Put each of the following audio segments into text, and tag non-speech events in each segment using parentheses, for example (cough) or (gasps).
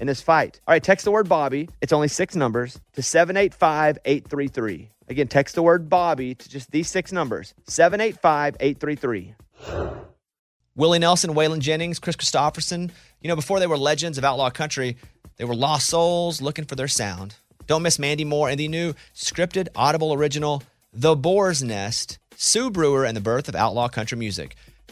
in this fight. All right, text the word Bobby. It's only six numbers to 785 833. Again, text the word Bobby to just these six numbers 785 833. Willie Nelson, Waylon Jennings, Kris Kristofferson. You know, before they were legends of outlaw country, they were lost souls looking for their sound. Don't miss Mandy Moore and the new scripted Audible original, The Boar's Nest, Sue Brewer and the Birth of Outlaw Country Music.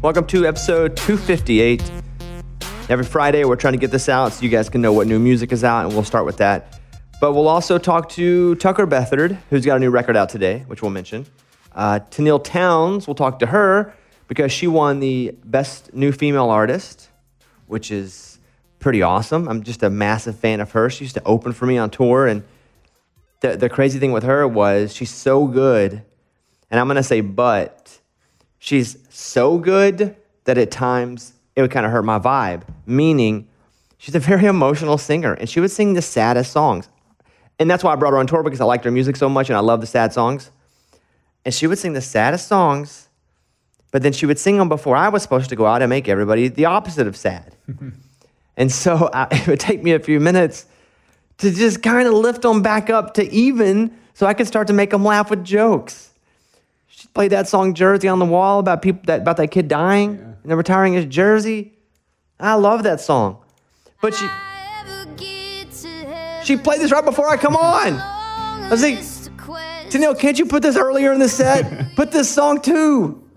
Welcome to episode 258. Every Friday, we're trying to get this out so you guys can know what new music is out, and we'll start with that. But we'll also talk to Tucker Beathard, who's got a new record out today, which we'll mention. Uh, Tenille Towns, we'll talk to her because she won the Best New Female Artist, which is pretty awesome. I'm just a massive fan of her. She used to open for me on tour, and the, the crazy thing with her was she's so good, and I'm going to say but, she's so good that at times it would kind of hurt my vibe. Meaning, she's a very (laughs) emotional singer, and she would sing the saddest songs. And that's why I brought her on tour because I liked her music so much and I love the sad songs. And she would sing the saddest songs, but then she would sing them before I was supposed to go out and make everybody the opposite of sad. (laughs) and so I, (laughs) it would take me a few minutes to just kind of lift them back up to even so I could start to make them laugh with jokes. She played that song Jersey on the wall about people that about that kid dying and then retiring his jersey. I love that song. But she she played this right before I come on. I was like, Tenille, can't you put this earlier in the set? (laughs) put this song too.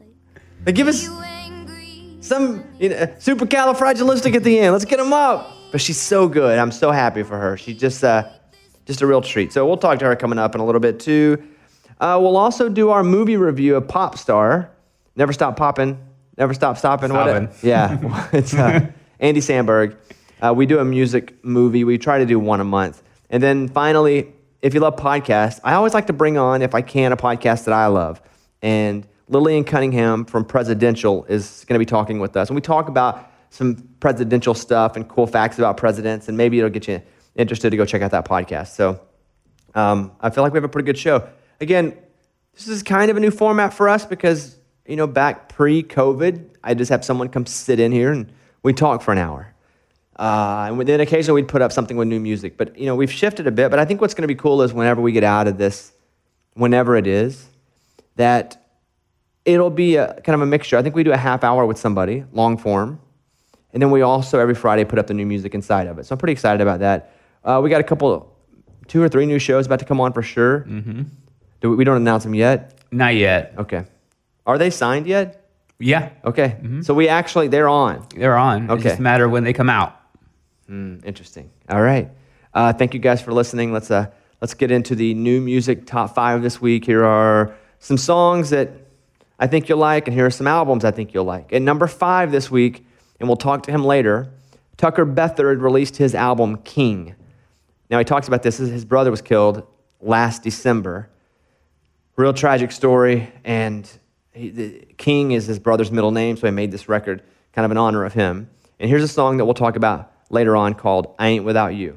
Like, give us some you know, supercalifragilistic at the end. Let's get them up. But she's so good. I'm so happy for her. She's just uh, just a real treat. So we'll talk to her coming up in a little bit too. Uh, we'll also do our movie review of Pop Star. Never Stop Popping. Never Stop Stopping. Stoppin'. What? (laughs) Yeah. (laughs) it's uh, Andy Samberg. Uh, we do a music movie. We try to do one a month. And then finally, if you love podcasts, I always like to bring on, if I can, a podcast that I love. And Lillian Cunningham from Presidential is going to be talking with us. And we talk about some presidential stuff and cool facts about presidents. And maybe it'll get you interested to go check out that podcast. So um, I feel like we have a pretty good show. Again, this is kind of a new format for us because, you know, back pre COVID, I just have someone come sit in here and we talk for an hour. Uh, and then occasionally we'd put up something with new music. But, you know, we've shifted a bit. But I think what's going to be cool is whenever we get out of this, whenever it is, that it'll be a kind of a mixture. I think we do a half hour with somebody, long form. And then we also every Friday put up the new music inside of it. So I'm pretty excited about that. Uh, we got a couple, two or three new shows about to come on for sure. Mm-hmm. Do we, we don't announce them yet? Not yet. Okay. Are they signed yet? Yeah, Okay. So we actually, they're on. they're on. It's Okay. just a matter of when they come out. Mm, interesting. All right. Uh, thank you guys for listening. Let's uh, let's get into the new music top five this week. Here are some songs that I think you'll like, and here are some albums I think you'll like. At number five this week, and we'll talk to him later. Tucker Beathard released his album King. Now he talks about this. His brother was killed last December real tragic story. And he, the King is his brother's middle name, so I made this record kind of in honor of him. And here's a song that we'll talk about later on called I Ain't Without You.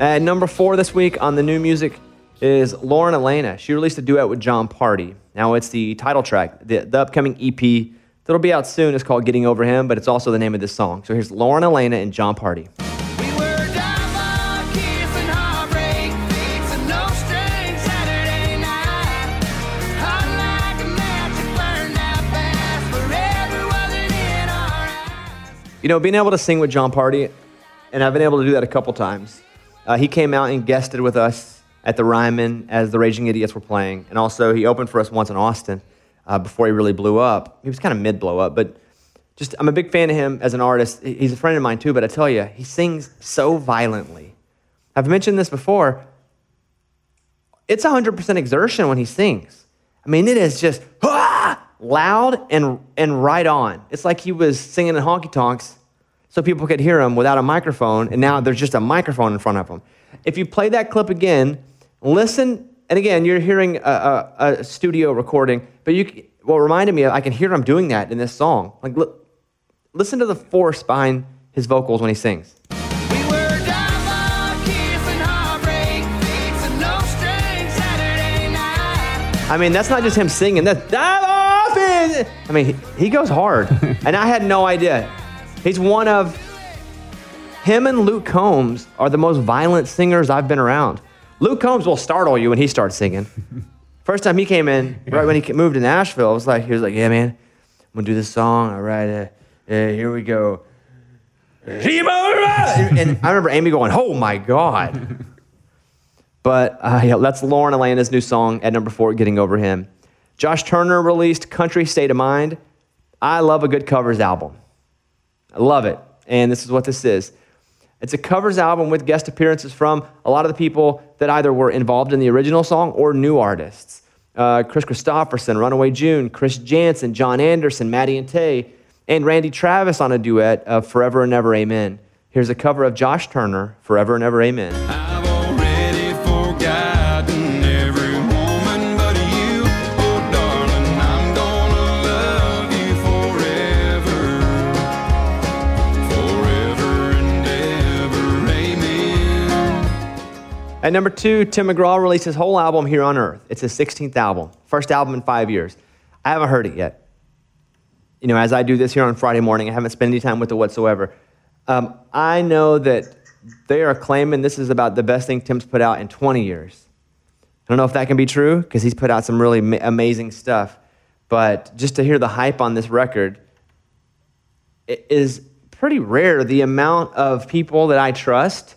At number four this week on the new music is Lauren Alaina. She released a duet with Jon Pardi. Now it's the title track. The, the upcoming EP that'll be out soon is called Getting Over Him, but it's also the name of this song. So here's Lauren Alaina and Jon Pardi. We were diamond kiss and heartbreak beats and no string Saturday night. Hot like a match, it burned out fast. Forever wasn't in our eyes. You know, being able to sing with Jon Pardi, and I've been able to do that a couple times. Uh, he came out and guested with us at the Ryman as the Raging Idiots were playing, and also he opened for us once in Austin uh, before he really blew up. He was kind of mid blow up, but just I'm a big fan of him as an artist. He's a friend of mine too, but I tell you, he sings so violently. I've mentioned this before. It's 100% exertion when he sings. I mean, it is just ah, loud and, and right on. It's like he was singing in honky tonks so people could hear him without a microphone, and now there's just a microphone in front of him. If you play that clip again, listen, and again, you're hearing a, a, a studio recording, but you, what reminded me, of, I can hear him doing that in this song. Like, li- listen to the force behind his vocals when he sings. We were diamond kiss and heartbreak beats and no string Saturday night. I mean, that's not just him singing. That's I mean, he, he goes hard, (laughs) and I had no idea. He's one of him and Luke Combs are the most violent singers I've been around. Luke Combs will startle you when he starts singing. (laughs) First time he came in, right when he moved to Nashville, I was like, he was like, "Yeah, man, I'm gonna do this song. All right, uh, uh, here we go." (laughs) and I remember Amy going, "Oh my god!" (laughs) But uh, yeah, that's Lauren Alaina's new song at number four, Getting Over Him. Josh Turner released Country State of Mind. I love a good covers album. I love it. And this is what this is it's a covers album with guest appearances from a lot of the people that either were involved in the original song or new artists. Uh, Kris Kristofferson, Runaway June, Chris Janson, John Anderson, Maddie and Tae, and Randy Travis on a duet of Forever and Ever Amen. Here's a cover of Josh Turner, Forever and Ever Amen. At number two, Tim McGraw released his whole album Here on Earth. It's his 16th album, first album in five years. I haven't heard it yet. You know, as I do this here on Friday morning, I haven't spent any time with it whatsoever. Um, I know that they are claiming this is about the best thing Tim's put out in 20 years. I don't know if that can be true because he's put out some really ma- amazing stuff. But just to hear the hype on this record, it is pretty rare the amount of people that I trust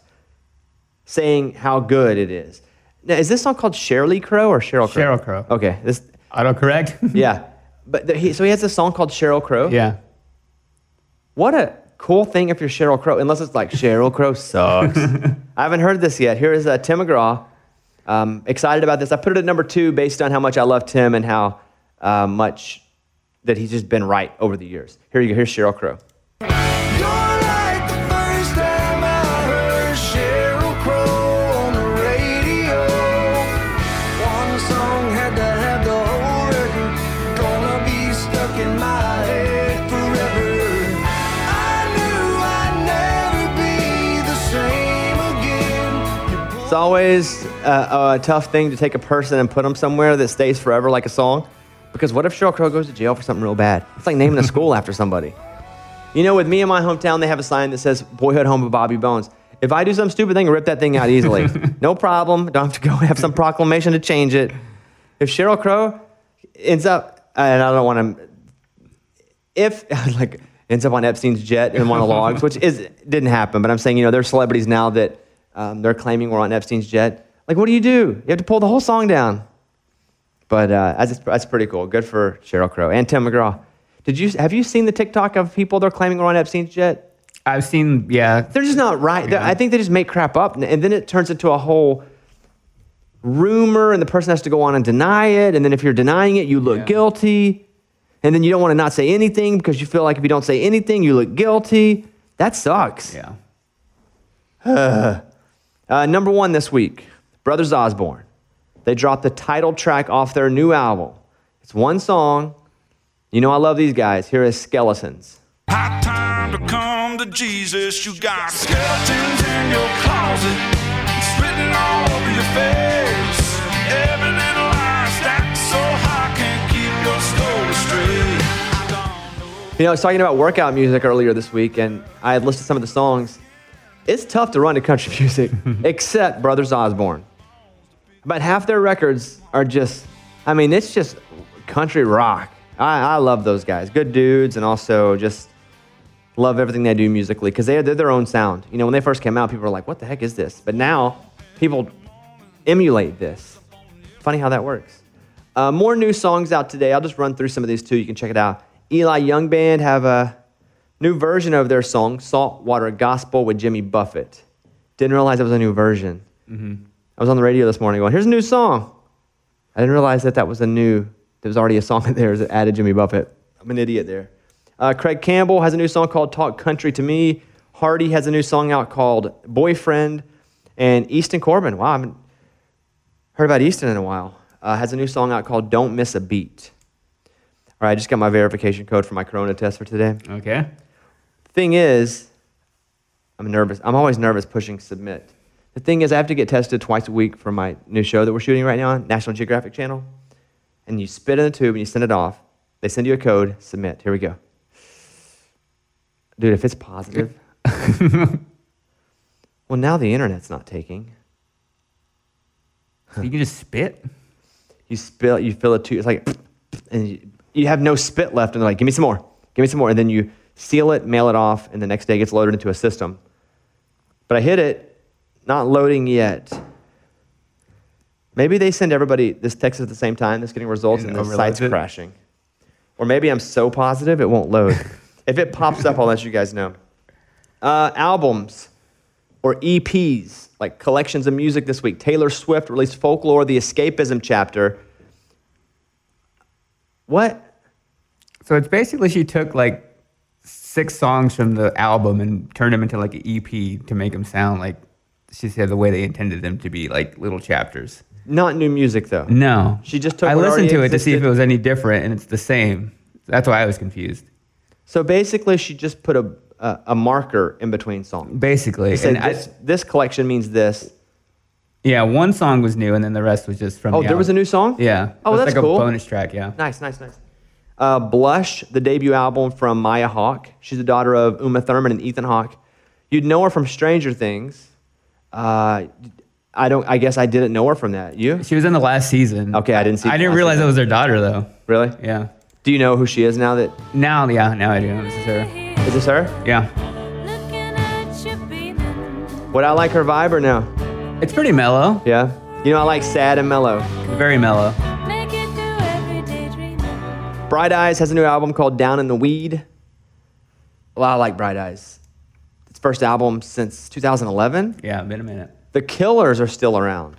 saying how good it is. Now, is this song called Shirley Crow or Sheryl Crow? Sheryl Crow. Okay, this Autocorrect? (laughs) yeah, but the, he, so he has a song called Sheryl Crow. yeah. What a cool thing if you're Sheryl Crow, unless it's like Sheryl Crow sucks. (laughs) I haven't heard this yet. Here is uh, Tim McGraw. Um, excited about this. I put it at number two based on how much I love Tim and how uh, much that he's just been right over the years. Here you go. Here's Sheryl Crow. Always a, a tough thing to take a person and put them somewhere that stays forever, like a song. Because what if Sheryl Crow goes to jail for something real bad? It's like naming a school after somebody. You know, with me in my hometown, they have a sign that says "Boyhood Home of Bobby Bones." If I do some stupid thing, rip that thing out easily. (laughs) no problem. Don't have to go have some proclamation to change it. If Sheryl Crow ends up, and I don't want to, if (laughs) like ends up on Epstein's jet in one of the logs, which is didn't happen, but I'm saying you know there's celebrities now that um, they're claiming we're on Epstein's jet. Like, what do you do? You have to pull the whole song down. But uh, that's, that's pretty cool. Good for Sheryl Crow and Tim McGraw. Did you have you seen the TikTok of people they're claiming we're on Epstein's jet? I've seen, yeah. They're just not right. They're- I think they just make crap up, and, and then it turns into a whole rumor, and the person has to go on and deny it. And then if you're denying it, you look Yeah. guilty, and then you don't want to not say anything because you feel like if you don't say anything, you look guilty. That sucks. Yeah. (sighs) (sighs) Uh, number one this week, Brothers Osborne. They dropped the title track off their new album. It's one song. You know I love these guys. Here is Skeletons. High time to come to Jesus. You got skeletons in your closet. written all over your face. Every little lie stacked so high, can't keep your story straight. Know. You know, I was talking about workout music earlier this week, and I had listed some of the songs. It's tough to run to country (laughs) music, except Brothers Osborne. About half their records are just, I mean, it's just country rock. I, I love those guys. Good dudes, and also just love everything they do musically because they, they're their own sound. You know, when they first came out, people were like, what the heck is this? But now, people emulate this. Funny how that works. Uh, more new songs out today. I'll just run through some of these too. You can check it out. Eli Young Band have a new version of their song, Saltwater Gospel with Jimmy Buffett. Didn't realize it was a new version. I was on the radio this morning going, here's a new song. I didn't realize that that was a new, there was already a song (laughs) there that added Jimmy Buffett. I'm an idiot there. Uh, Craig Campbell has a new song called Talk Country to Me. Hardy has a new song out called Boyfriend. And Easton Corbin, wow, I haven't heard about Easton in a while, uh, has a new song out called Don't Miss a Beat. All right, I just got my verification code for my corona test for today. Okay. Thing is, I'm nervous. I'm always nervous pushing submit. The thing is, I have to get tested twice a week for my new show that we're shooting right now on National Geographic Channel. And you spit in the tube and you send it off. They send you a code, submit. Here we go. Dude, if it's positive. (laughs) well, now the internet's not taking. So you can just spit. You spill, you fill it too. It's like, and you, you have no spit left, and they're like, "Give me some more, give me some more," and then you seal it, mail it off, and the next day it gets loaded into a system. But I hit it, not loading yet. Maybe they send everybody this text at the same time. That's getting results, And and the site's it. crashing. Or maybe I'm so positive it won't load. (laughs) if it pops up, I'll let you guys know. Uh, albums or EPs, like collections of music this week. Taylor Swift released Folklore, the Escapism chapter. What? So it's basically she took like six songs from the album and turned them into like an EP to make them sound like she said the way they intended them to be, like little chapters. Not new music though. No, She just took I listened to it to see if it was any different, and it's the same. That's why I was confused. So basically, she just put a, a, a marker in between songs. Basically, Said and I- this, this collection means this. yeah, one song was new, and then the rest was just from. Oh, the there was a new song? Yeah. Oh, It was that's like cool. a bonus track. Yeah. Nice, nice, nice. Uh, Blush, the debut album from Maya Hawke. She's the daughter of Uma Thurman and Ethan Hawke. You'd know her from Stranger Things. Uh, I don't. I guess I didn't know her from that. You She was in the last season. Okay, I didn't see I didn't realize that was their daughter though. really? Yeah. Do you know who she is now? That Now, yeah, now I do. This is her. is this her? Yeah. Looking at you beaming. Would I like her vibe or no? It's pretty mellow. Yeah. You know I like sad and mellow. Very mellow. Bright Eyes has a new album called Down in the Weed. Well, I like Bright Eyes. Its first album since 2011. Yeah, been a minute. The Killers are still around.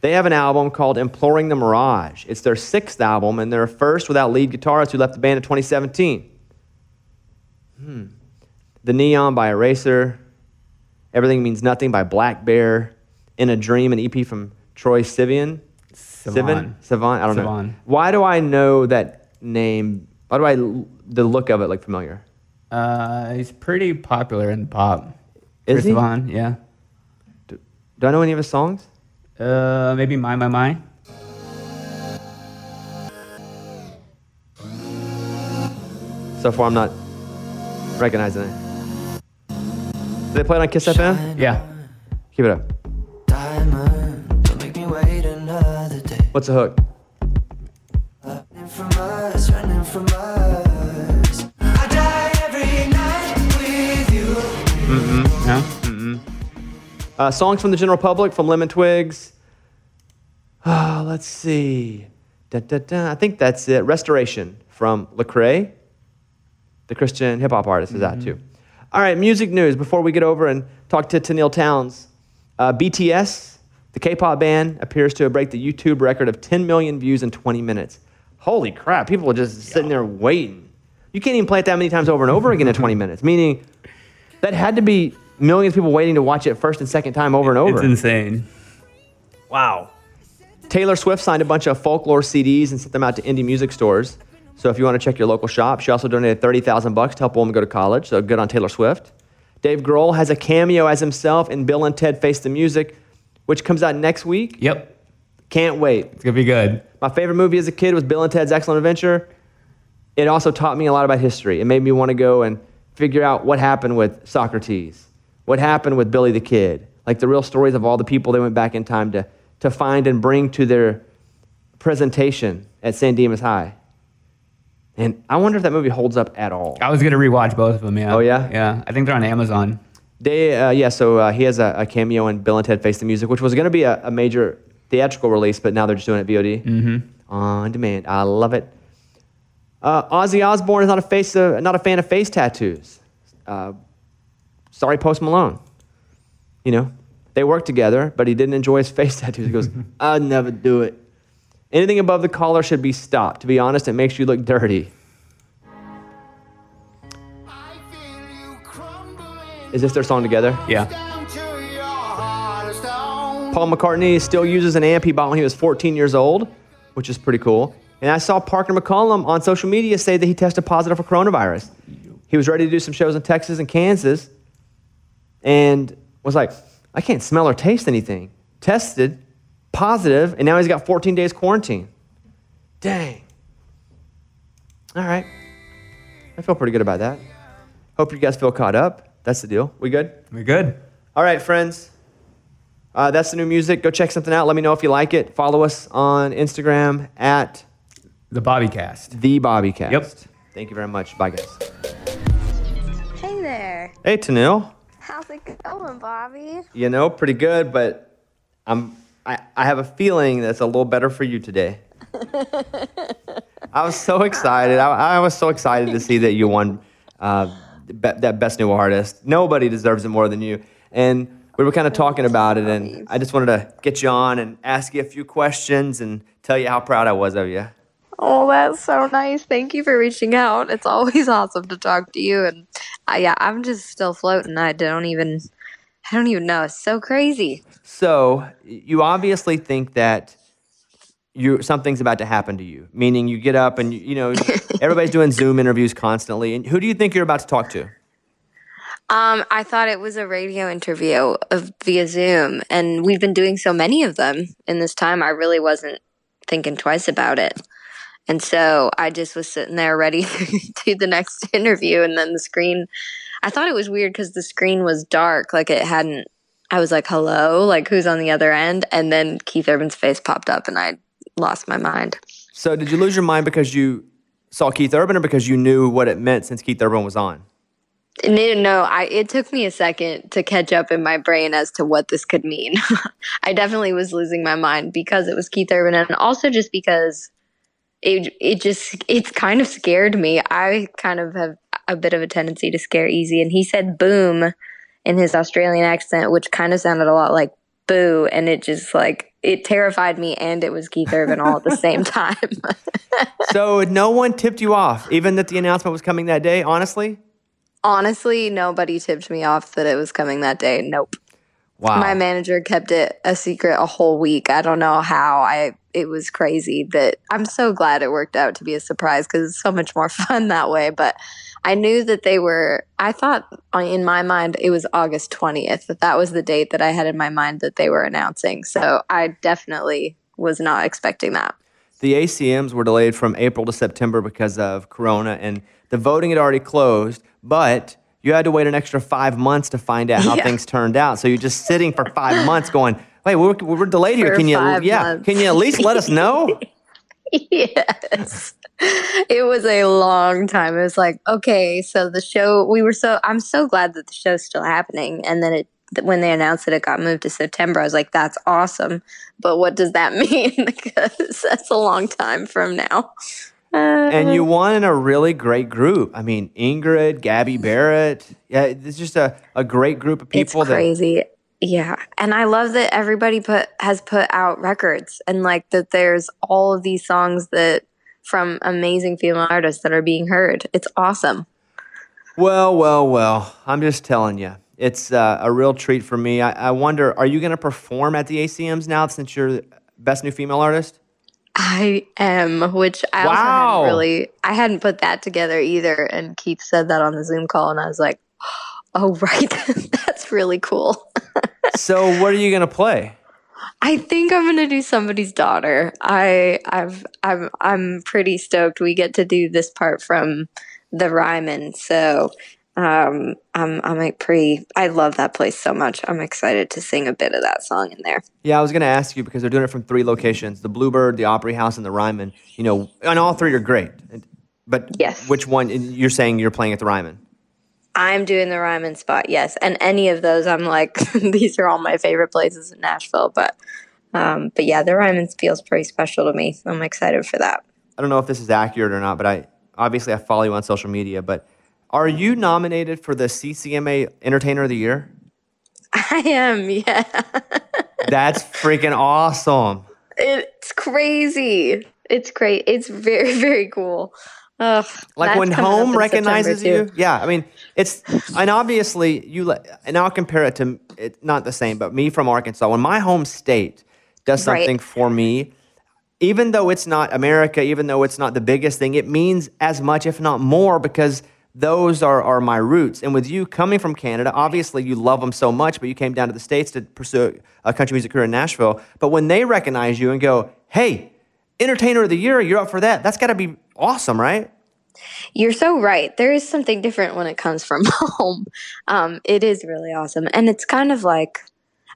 They have an album called Imploding the Mirage. It's their sixth album and their first without lead guitarist who left the band in 2017. Hmm. The Neon by Erasure. Everything Means Nothing by Black Bear. In a Dream, an EP from Troye Sivan. Sivan. Sivan? I don't know. Why do I know that name? Why do I, the look of it look familiar? Uh, he's pretty popular in pop. Is Chris he? Vaughn, yeah. Do I know any of his songs? Uh, maybe My My My. So far, I'm not recognizing it. Do they play it on Kiss FM? Yeah. Keep it up. Diamond, don't make me wait another day. What's the hook? No? Uh, songs from the general public from Lemon Twigs. Ah, let's see. Da, da, da. I think that's it. Restoration from Lecrae, the Christian hip hop artist, is that too. All right, music news. Before we get over and talk to Tenille Towns, uh, BTS, the K-pop band, appears to have break the YouTube record of 10 million views in 20 minutes. Holy crap! People are just sitting there waiting. You can't even play it that many times over and over again in 20 (laughs) minutes. Meaning, that had to be millions of people waiting to watch it first and second time over and over. It's insane. Wow. Taylor Swift signed a bunch of folklore CDs and sent them out to indie music stores. So if you want to check your local shop, she also donated 30,000 bucks to help a woman go to college. So good on Taylor Swift. Dave Grohl has a cameo as himself in Bill and Ted Face the Music. which comes out next week. Yep. Can't wait. It's gonna be good. My favorite movie as a kid was Bill and Ted's Excellent Adventure. It also taught me a lot about history. It made me want to go and figure out what happened with Socrates, what happened with Billy the Kid, like the real stories of all the people they went back in time to, to find and bring to their presentation at San Dimas High. And I wonder if that movie holds up at all. I was gonna rewatch both of them. Yeah. Oh, yeah? Yeah. I think they're on Amazon. They, uh, yeah, so uh, he has a, a cameo in Bill and Ted Face the Music, which was going to be a, a major theatrical release, but now they're just doing it VOD mm-hmm. on demand. I love it. Uh, Ozzy Osbourne is not a face, uh, not a fan of face tattoos. Sorry, Post Malone. You know, they work together, but he didn't enjoy his face (laughs) tattoos. He goes, (laughs) "I'd never do it." Anything above the collar should be stopped. To be honest, it makes you look dirty. Is this their song together? Yeah. Paul McCartney still uses an amp he bought when he was 14 years old, which is pretty cool. And I saw Parker McCollum on social media say that he tested positive for coronavirus. He was ready to do some shows in Texas and Kansas and was like, I can't smell or taste anything. Tested positive, and now he's got 14 days quarantine. Dang. All right. I feel pretty good about that. Hope you guys feel caught up. That's the deal. We good? We're good. All right, friends. Uh, that's the new music. Go check something out. Let me know if you like it. Follow us on Instagram at The Bobby Cast. the Bobbycast. Yep. Thank you very much. Bye, guys. Hey there. Hey, Tenille. How's it going, Bobby? You know, pretty good, but I'm. I, I have a feeling that's a little better for you today. (laughs) I was so excited. I, I was so excited to see that you won uh, be, that best new artist. Nobody deserves it more than you. And we were kind of talking about it, and I just wanted to get you on and ask you a few questions and tell you how proud I was of you. Oh, that's so nice. Thank you for reaching out. It's always (laughs) awesome to talk to you. And uh, yeah, I'm just still floating. I don't even, I don't even know. It's so crazy. So you obviously think that you something's about to happen to you. Meaning you get up and you, you know (laughs) everybody's doing Zoom interviews constantly. And who do you think you're about to talk to? Um, I thought it was a radio interview of via Zoom, and we've been doing so many of them in this time. I really wasn't thinking twice about it, and so I just was sitting there ready (laughs) to do the next (laughs) interview, and then the screen. I thought it was weird because the screen was dark, like it hadn't. I was like, "Hello, like who's on the other end?" And then Keith Urban's face popped up, and I lost my mind. So did you lose your mind because you saw Keith Urban or because you knew what it meant since Keith Urban was on? No, no, I it took me a second to catch up in my brain as to what this could mean. (laughs) I definitely was losing my mind because it was Keith Urban and also just because it it just it's kind of scared me. I kind of have a bit of a tendency to scare easy and he said boom in his Australian accent which kind of sounded a lot like boo and it just like it terrified me and it was Keith Urban all at the same (laughs) time. So no one tipped you off, even that the announcement was coming that day. Honestly, Honestly, nobody tipped me off that it was coming that day. Nope. Wow. My manager kept it a secret a whole week. I don't know how. I it was crazy, that I'm so glad it worked out to be a surprise because it's so much more (laughs) fun that way. But I knew that they were. I thought uh, in my mind it was August 20th. That that was the date that I had in my mind that they were announcing. So I definitely was not expecting that. the ACMs were delayed from April to September because of Corona, and the voting had already closed, but you had to wait an extra five months to find out how Yeah. things turned out. So you're just sitting for five (laughs) months going, wait, we're, we're delayed here. Can you, yeah, months. can you at least let us know? (laughs) yes. It was a long time. It was like, okay, so the show, we were so, I'm so glad that the show's still happening. And then it, when they announced that it got moved to September, I was like, that's awesome. But what does that (laughs) mean? because that's a long time from now. And you won in a really great group. I mean, Ingrid, Gabby Barrett. Yeah, it's just a, a great group of people it's that crazy. Yeah. And I love that everybody put has put out records and like that there's all of these songs that from amazing female artists that are being heard. It's awesome. Well, well, well. I'm just telling you, it's uh, a real treat for me. I, I wonder, are you going to perform at the ACMs now since you're best new female artist? I am, which I also Wow. hadn't really I hadn't put that together either. And Keith said that on the Zoom call and I was like, (gasps) Oh right, (laughs) that's really cool. (laughs) so, what are you going to play? I think I'm gonna do somebody's daughter. I I've I'm I'm pretty stoked we get to do this part from the Ryman. So um I'm I'm like pretty I love that place so much. I'm excited to sing a bit of that song in there. Yeah, I was going to ask you because they're doing it from three locations: the Bluebird, the Opry House, and the Ryman. You know, and all three are great. But Yes. which one? You're saying you're playing at the Ryman. I'm doing the Ryman spot, yes. And any of those I'm like (laughs) these are all my favorite places in Nashville. But um but yeah, the Ryman feels pretty special to me. So I'm excited for that. I don't know if this is accurate or not, but I obviously I follow you on social media. But are you nominated for the CCMA Entertainer of the Year? I am, yeah. That's freaking awesome. It's crazy. It's great. It's very, very cool. Ugh, Like when home recognizes you. Yeah, I mean it's and obviously you. le- And I'll compare it to it, not the same, but me from Arkansas. When my home state does Right. something for me, even though it's not America, even though it's not the biggest thing, it means as much, if not more, because those are, are my roots. And with you coming from Canada, obviously you love them so much, but you came down to the States to pursue a country music career in Nashville. But when they recognize you and go, hey, entertainer of the year, you're up for that, that's got to be awesome, right? You're so right. There is something different when it comes from (laughs) home. Um, it is really awesome. And it's kind of like,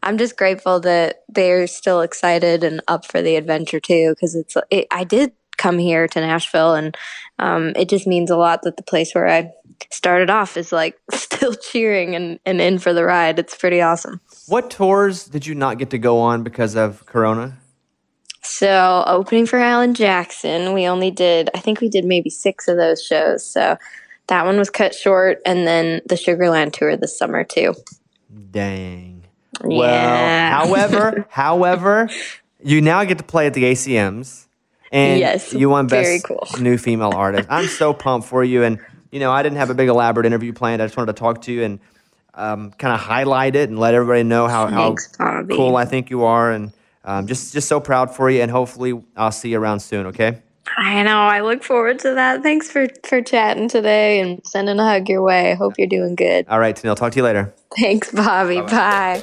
I'm just grateful that they're still excited and up for the adventure too. Cause it's, it, I did come here to Nashville and, um, it just means a lot that the place where I started off is like (laughs) still cheering and, and in for the ride. It's pretty awesome. What tours did you not get to go on because of Corona? So opening for Alan Jackson, we only did I think we did maybe six of those shows. So that one was cut short, and then the Sugarland tour this summer too. Dang. Yeah. Well, however, (laughs) however, you now get to play at the ACMs, and Yes, you won very best cool. (laughs) new female artist. I'm so pumped for you, and you know I didn't have a big elaborate interview planned. I just wanted to talk to you and um, kind of highlight it and let everybody know how, how Thanks, Bobby. cool I think you are, and um, just just so proud for you. And hopefully, I'll see you around soon. Okay. I know. I look forward to that. Thanks for for chatting today and sending a hug your way. Hope you're doing good. All right, Tenille. Talk to you later. Thanks, Bobby. Bye.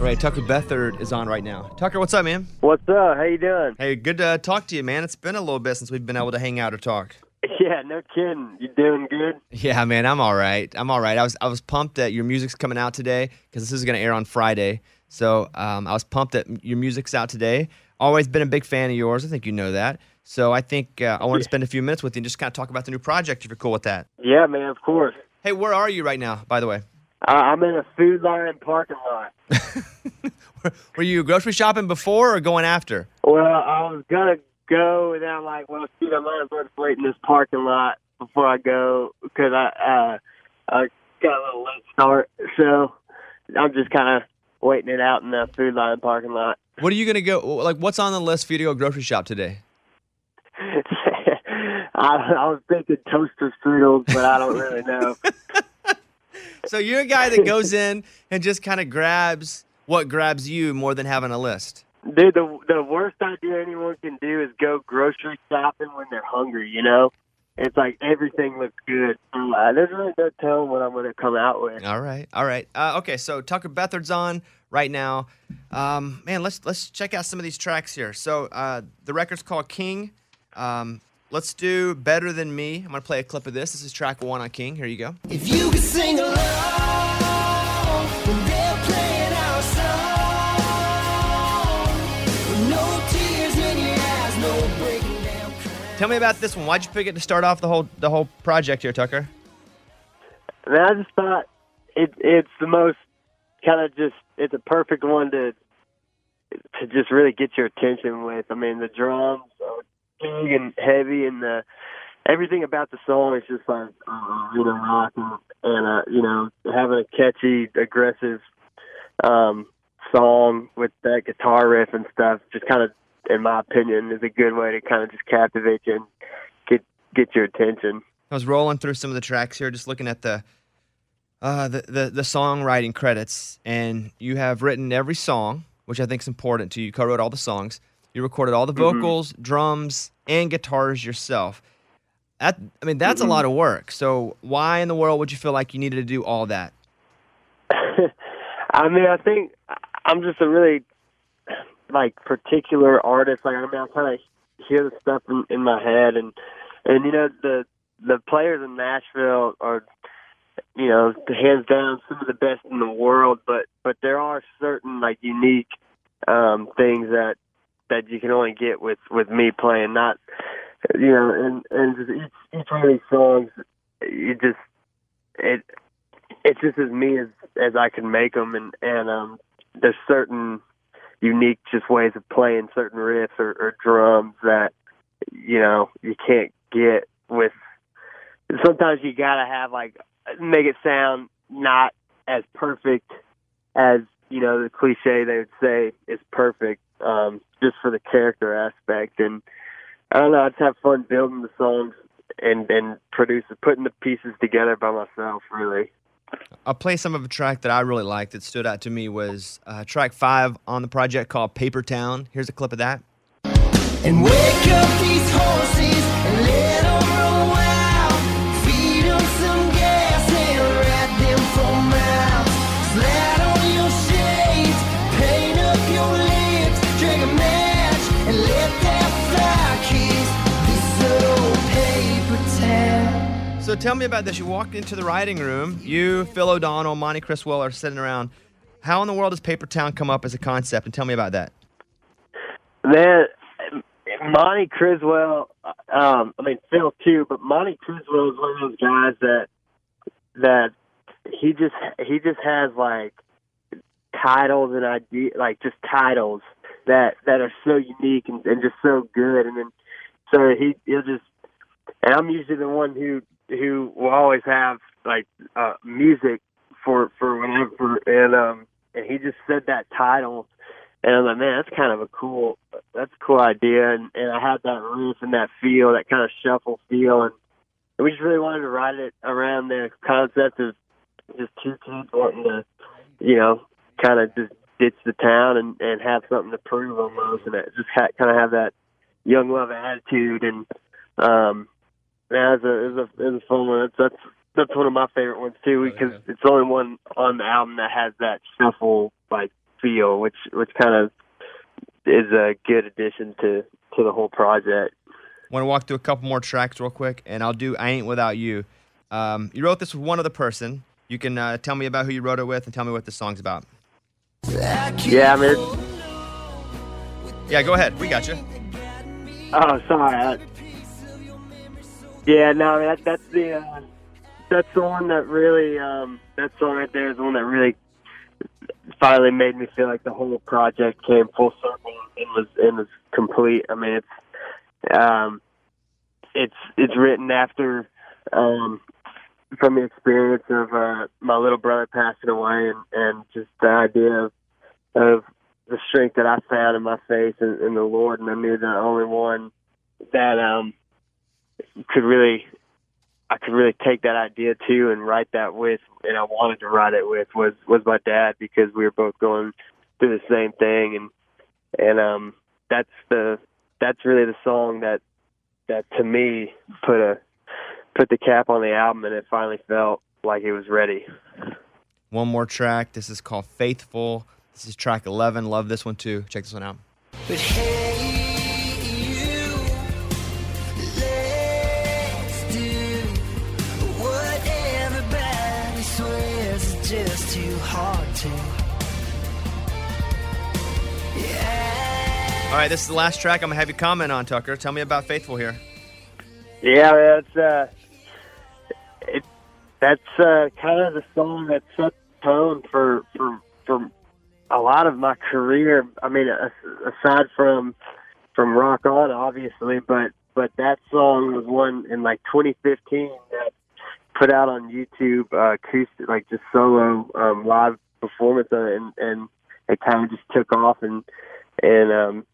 Right, Tucker Beathard is on right now. Tucker, what's up, man? What's up? How you doing? Hey, good to talk to you, man. It's been a little bit since we've been able to hang out or talk. (laughs) Yeah, no kidding. You doing good? Yeah, man, I'm all right. I'm all right. I was I was pumped that your music's coming out today because this is going to air on Friday. So um, I was pumped that your music's out today. Always been a big fan of yours. I think you know that. So I think uh, I want to spend a few minutes with you and just kind of talk about the new project if you're cool with that. Yeah, man. Of course. Hey, where are you right now, by the way? I I'm in a food line parking lot. (laughs) Were you grocery shopping before or going after? Well, I was gonna go, and then I'm like, well, shoot, I might as well just wait in this parking lot before I go because I uh, I got a little late start, so I'm just kind of waiting it out in the food line parking lot. What are you going to go? Like, what's on the list for you to go grocery shop today? (laughs) I, I was thinking toaster strudels, but I don't really know. (laughs) So you're a guy that goes in and just kind of grabs what grabs you more than having a list. Dude, the the worst idea anyone can do is go grocery shopping when they're hungry. You know, it's like everything looks good. Uh, there's really no telling what I'm going to come out with. All right, all right. Uh, okay, so Tucker Beathard's on right now. Um, man, let's let's check out some of these tracks here. So uh, the record's called King. Um, let's do Better Than Me. I'm gonna play a clip of this. This is track one on King. Here you go. If you could sing along when they're playing our song, no tears in your eyes, no breaking down. Tell me about this one. Why'd you pick it to start off the whole the whole project here, Tucker? I mean, I just thought it it's the most kind of just it's a perfect one to to just really get your attention with. I mean, the drums are big and heavy, and the everything about the song is just like uh, you know rock and, and uh, you know having a catchy, aggressive um, song with that guitar riff and stuff. Just kind of, in my opinion, is a good way to kind of just captivate you and get get your attention. I was rolling through some of the tracks here, just looking at the uh, the, the the songwriting credits, and you have written every song, which I think is important to you. You co-wrote all the songs. You recorded all the vocals, drums, and guitars yourself. That I mean, that's a lot of work. So why in the world would you feel like you needed to do all that? (laughs) I mean, I think I'm just a really like particular artist. Like I mean, I kind of hear the stuff in, in my head, and and you know the the players in Nashville are you know hands down some of the best in the world. But but there are certain like unique um, things that that you can only get with with me playing. Not you know, and and just each each one of these songs, you just it it's just as me as as I can make them, and and um, there's certain unique just ways of playing certain riffs or, or drums that you know you can't get with. Sometimes you gotta have like make it sound not as perfect as you know the cliche they would say is perfect, um, just for the character aspect. And I don't know, I just have fun building the songs and and producing, putting the pieces together by myself. Really. I'll play some of a track that I really liked that stood out to me was uh, track five on the project called Paper Town. Here's a clip of that. So tell me about this. You walked into the writing room. You, Phil O'Donnell, Monty Criswell are sitting around. How in the world does Paper Town come up as a concept? And tell me about that. Man, Monty Criswell, um, I mean Phil too, but Monty Criswell is one of those guys that that he just he just has like titles and idea like just titles that that are so unique and, and just so good and then so he he'll just and I'm usually the one who who will always have like uh music for for whenever. And um and he just said that title and I'm like, man, that's kind of a cool that's a cool idea. And, and I had that roof and that feel, that kind of shuffle feel. And, and we just really wanted to write it around the concept of just two kids wanting to, you know, kind of just ditch the town and and have something to prove almost, and it just ha- kind of have that young love attitude. And um, yeah, it's a it's a it's a fun one. That's that's that's one of my favorite ones too because it's the only one on the album that has that shuffle like feel, which which kind of is a good addition to to the whole project. Want to walk through a couple more tracks real quick, and I'll do "I Ain't Without You." Um, you wrote this with one other person. You can uh, tell me about who you wrote it with, and tell me what the song's about. Yeah, I mean, Yeah, go ahead. We got you. Oh, sorry. I, yeah, no, that, that's the uh, that's the one that really um, that song right there is the one that really finally made me feel like the whole project came full circle and was and was complete. I mean, it's um, it's it's written after um, from the experience of uh, my little brother passing away and and just the idea of of the strength that I found in my faith in, in the Lord, and I knew the only one that um could really I could really take that idea to and write that with, and I wanted to write it with was was my dad because we were both going through the same thing, and and um that's the that's really the song that that to me put a put the cap on the album, and it finally felt like it was ready. One more track. This is called "Faithful." This is track 11. Love this one too. Check this one out. All right, this is the last track. I'm gonna have you comment on Tucker. Tell me about "Faithful" here. Yeah, that's uh, it. That's uh, kind of the song that set the tone for for for a lot of my career. I mean, aside from from Rock On, obviously, but but that song was one in like 2015 that put out on YouTube, uh, acoustic, like just solo um, live performance, it, and and it kind of just took off, and and um,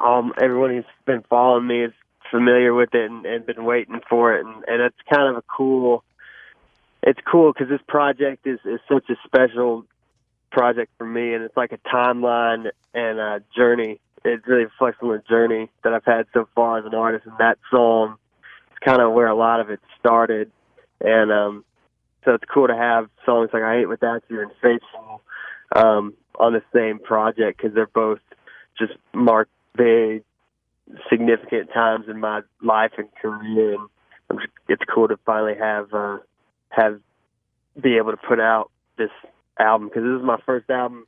um, everyone who's been following me is familiar with it and, and been waiting for it, and, and it's kind of a cool. It's cool because this project is is such a special project for me, and it's like a timeline and a journey. It really reflects on the journey that I've had so far as an artist, and that song is kind of where a lot of it started. And um, so it's cool to have songs like "I Ain't Without You" and "Faithful" um, on the same project because they're both just mark very significant times in my life and career, and it's cool to finally have uh, have be able to put out this album because this is my first album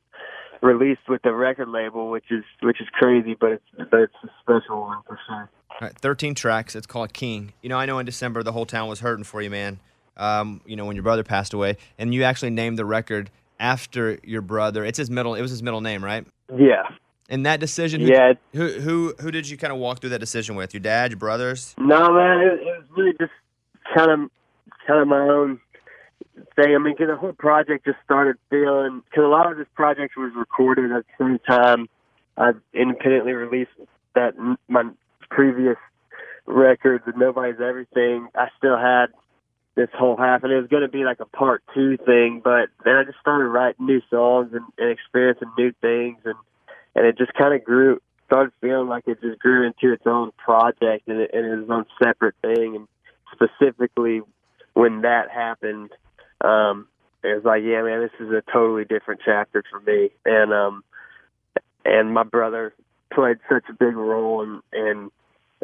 released with the record label, which is which is crazy, but it's but it's a special one for sure. All right, 13 tracks. It's called King. You know, I know in December the whole town was hurting for you, man. Um, you know, when your brother passed away, and you actually named the record after your brother. It's his middle. It was his middle name, right? Yeah, And that decision. Who, Yeah. Who who who did you kind of walk through that decision with? Your dad, your brothers? no man, it, it was really just kind of kind of my own thing. I mean, because the whole project just started feeling because a lot of this project was recorded at the same time. I independently released that my previous record, the Nobody's Everything. I still had this whole half, and it was going to be like a part two thing. But then I just started writing new songs and, and experiencing new things, and and it just kind of grew. Started feeling like it just grew into its own project and, it, and its own separate thing. And specifically, when that happened, um, it was like, yeah, man, this is a totally different chapter for me. And um, and my brother played such a big role in in,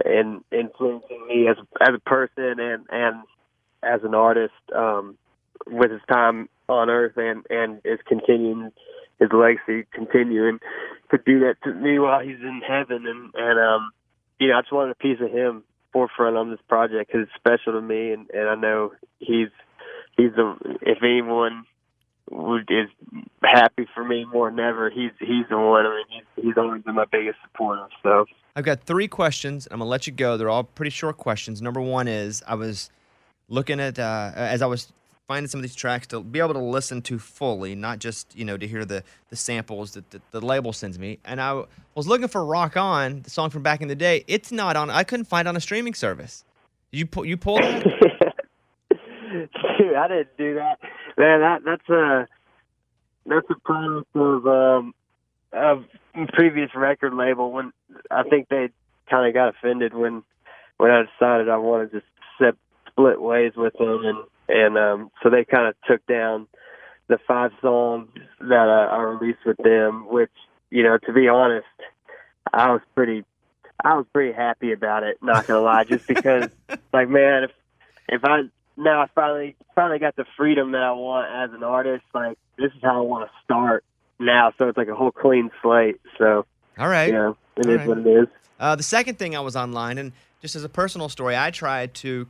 in influencing me as as a person and and as an artist um, with his time on Earth and and is continuing his legacy, continuing to do that to me while he's in heaven. And and um, you know, I just wanted a piece of him forefront on this project because it's special to me, and and I know he's he's the if anyone would- is happy for me more than ever. He's he's the one. I mean, he's he's always been my biggest supporter. So I've got three questions. And I'm gonna let you go. They're all pretty short questions. Number one is I was looking at uh, as I was finding some of these tracks to be able to listen to fully, not just you know to hear the the samples that the, the label sends me. And I was looking for "Rock On," the song from back in the day. It's not on. I couldn't find it on a streaming service. You pull you pull that? (laughs) Dude, I didn't do that. Man, that that's a that's a product of um of previous record label when I think they kind of got offended when when I decided I wanted to set, split ways with them and and um so they kind of took down the five songs that uh, I released with them which you know to be honest I was pretty I was pretty happy about it not gonna lie just because (laughs) like man if if I now I finally finally got the freedom that I want as an artist. Like this is how I want to start now. So it's like a whole clean slate. So All right. yeah, it All is right. what it is. Uh, the second thing I was online, and just as a personal story, I tried to,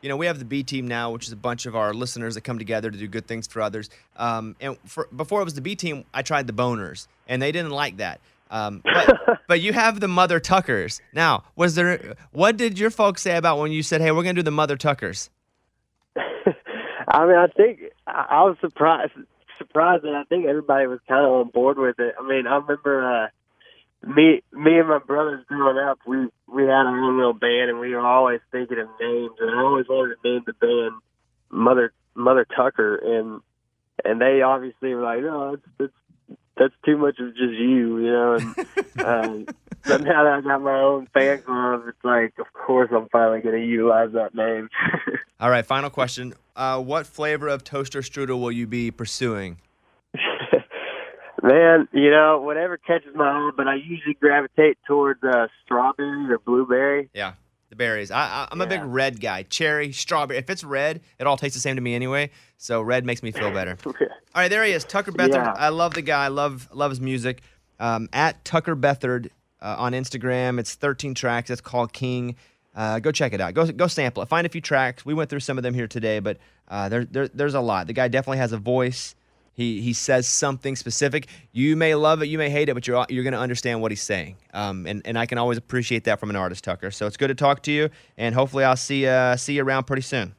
you know, we have the B team now, which is a bunch of our listeners that come together to do good things for others. Um, and for, before it was the B team, I tried the Boners, and they didn't like that. Um, but, (laughs) but you have the Mother Tuckers. Now, was there? What did your folks say about when you said, "Hey, we're gonna do the Mother Tuckers"? (laughs) I mean, I think I, I was surprised surprised that I think everybody was kind of on board with it. I mean, I remember uh, me me and my brothers growing up. We we had our own little band, and we were always thinking of names. And I always wanted to name the band Mother Mother Tucker, and and they obviously were like, no, it's, it's that's too much of just you, you know. And um, (laughs) but now that I got my own fan club, it's like, of course, I'm finally going to utilize that name. (laughs) All right, final question. Uh, what flavor of toaster strudel will you be pursuing? Man, you know, whatever catches my eye, but I usually gravitate towards uh, strawberry or blueberry. Yeah, the berries. I, I, I'm a big red guy. Cherry, strawberry. If it's red, it all tastes the same to me anyway. So red makes me feel better. (laughs) All right, there he is, Tucker Beathard. Yeah. I love the guy. I love love his music. Um, at Tucker Beathard uh, on Instagram. It's 13 tracks. It's called King. Uh, go check it out. Go go sample it. Find a few tracks. We went through some of them here today, but uh, there, there there's a lot. The guy definitely has a voice. He he says something specific. You may love it, you may hate it, but you're you're gonna understand what he's saying. Um, and and I can always appreciate that from an artist, Tucker. So it's good to talk to you, and hopefully I'll see uh see you around pretty soon.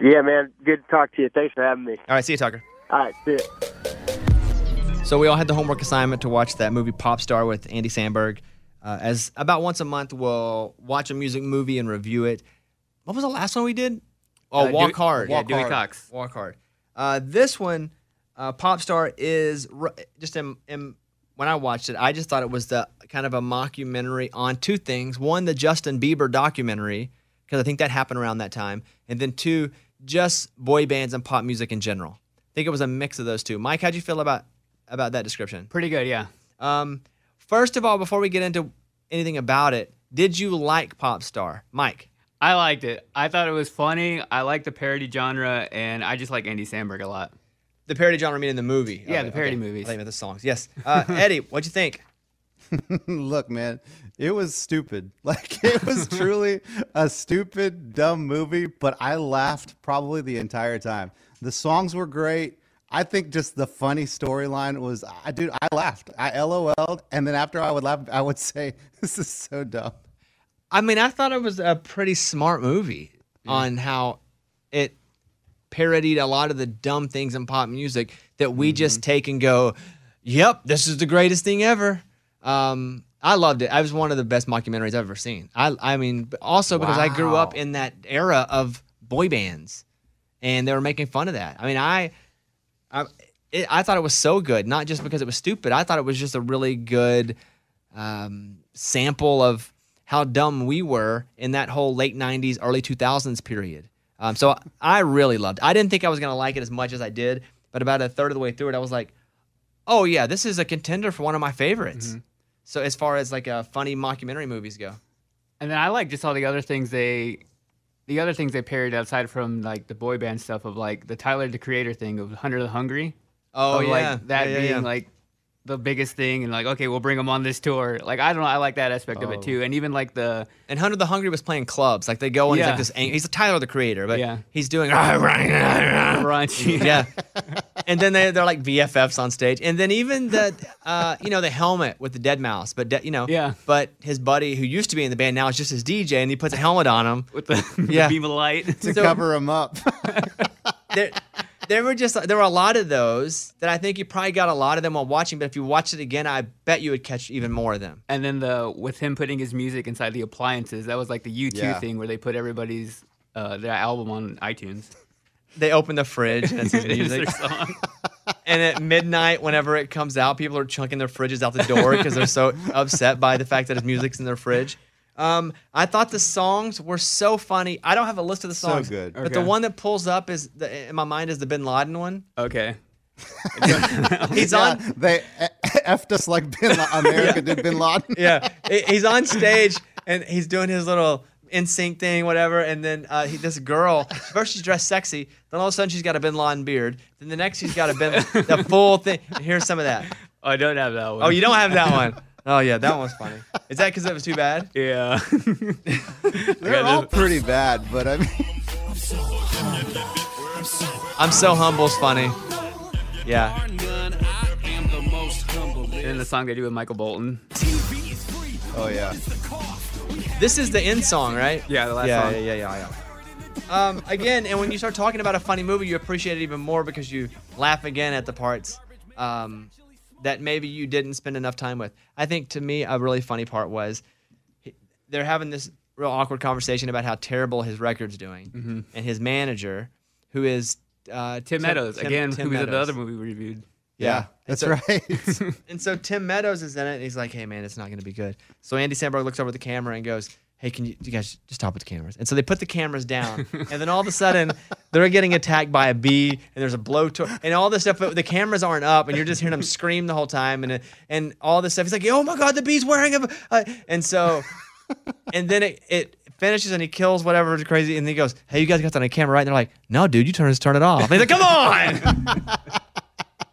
Yeah, man, good to talk to you. Thanks for having me. All right, see you, Tucker. All right, see ya. So we all had the homework assignment to watch that movie Pop Star with Andy Samberg. Uh, as about once a month, we'll watch a music movie and review it. What was the last one we did? Oh, Uh, Walk Dewey- Hard. yeah, Dewey Cox. Walk Hard. Uh, this one, uh, Pop Star, is r- just in, in, when I watched it, I just thought it was the kind of a mockumentary on two things. One, the Justin Bieber documentary, because I think that happened around that time, and then two, just boy bands and pop music in general. I think it was a mix of those two. Mike, how'd you feel about about that description? Pretty good, yeah. Um, first of all, before we get into anything about it, did you like Pop Star, Mike? I liked it. I thought it was funny. I like the parody genre, and I just like Andy Samberg a lot. The parody genre, meaning the movie. Yeah, the parody movies. I think about the songs. Yes. Uh, Eddie, (laughs) what'd you think? (laughs) Look, man, it was stupid. (laughs) Like it was truly a stupid, dumb movie, but I laughed probably the entire time. The songs were great. I think just the funny storyline was, I dude, I laughed. I LOL'd, and then after I would laugh, I would say, "This is so dumb." I mean, I thought it was a pretty smart movie on how it parodied a lot of the dumb things in pop music that we just take and go, "Yep, this is the greatest thing ever." Um, I loved it. It was one of the best mockumentaries I've ever seen. I, I mean, also because I grew up in that era of boy bands, and they were making fun of that. I mean, I, I, it, I thought it was so good, not just because it was stupid. I thought it was just a really good um, sample of how dumb we were in that whole late 90s, early 2000s period. Um, so I really loved it. I didn't think I was going to like it as much as I did, but about a third of the way through it, I was like, oh, yeah, this is a contender for one of my favorites. So as far as like uh, funny mockumentary movies go. And then I like just all the other things they, the other things they parodied outside from like the boy band stuff of like the Tyler the Creator thing of Hunter the Hungry. Oh, yeah. like that Yeah, yeah, being yeah. like the biggest thing and like okay we'll bring them on this tour. Like I don't know I like that aspect of it too. And even like the And Hunter the Hungry was playing clubs. Like they go and he's like this. ang- He's a Tyler the Creator, but Yeah. he's doing. (laughs) brunch. yeah. and then they they're like VFFs on stage, and then even the uh, you know the helmet with the dead mouse, but de- you know Yeah. But his buddy who used to be in the band now is just his DJ, and he puts a helmet on him. with the, (laughs) Yeah. the beam of light. to So- cover him up. (laughs) there, were just there were a lot of those that I think you probably got a lot of them while watching. But if you watched it again, I bet you would catch even more of them. And then the with him putting his music inside the appliances, that was like the U2 Yeah. thing where they put everybody's uh, their album on iTunes. They open the fridge and it's his (laughs) music. song. (laughs) and at midnight, whenever it comes out, people are chunking their fridges out the door because they're so (laughs) upset by the fact that his music's in their fridge. Um, I thought the songs were so funny. I don't have a list of the songs. So songs, good. but the one that pulls up is the, in my mind is the Bin Laden one. Okay. (laughs) He's yeah, on, they (laughs) effed us like Bin La- America did Bin Laden. (laughs) yeah, he's on stage and he's doing his little in sync thing, whatever. And then uh, he, this girl, first she's dressed sexy, then all of a sudden she's got a Bin Laden beard. Then the next she's got a Bin, the full thing. Here's some of that. Oh, I don't have that one. Oh, you don't have that one. Oh yeah, that one was funny. Is that because it was too bad? (laughs) Yeah. (laughs) They're all pretty bad, but I mean, I'm so humble's funny. Yeah. and the song they do with Michael Bolton. oh yeah. This is the end song, right? Yeah, the last yeah, song. Yeah, yeah, yeah, yeah. Um, again, and when you start talking about a funny movie, you appreciate it even more because you laugh again at the parts um, that maybe you didn't spend enough time with. I think to me, a really funny part was they're having this real awkward conversation about how terrible his record's doing, and his manager, who is uh, Tim Meadows Tim- again, Tim who was in the other movie we reviewed. Yeah, That's And right. (laughs) (laughs) And so Tim Meadows is in it. And he's like, "Hey man, it's not going to be good." So Andy Samberg looks over the camera and goes, "Hey, can you, you guys just stop with the cameras?" And so they put the cameras down, and then all of a sudden (laughs) they're getting attacked by a bee, and there's a blowtorch, and all this stuff. But the cameras aren't up, and you're just hearing them scream the whole time, and and all this stuff. He's like, "Oh my god, the bee's wearing a," uh, and so, and then it. it Finishes and he kills whatever is crazy, and he goes, "Hey, you guys got that on a camera, right?" And they're like, "No, dude, you turn turn it off." And he's like, "Come on!"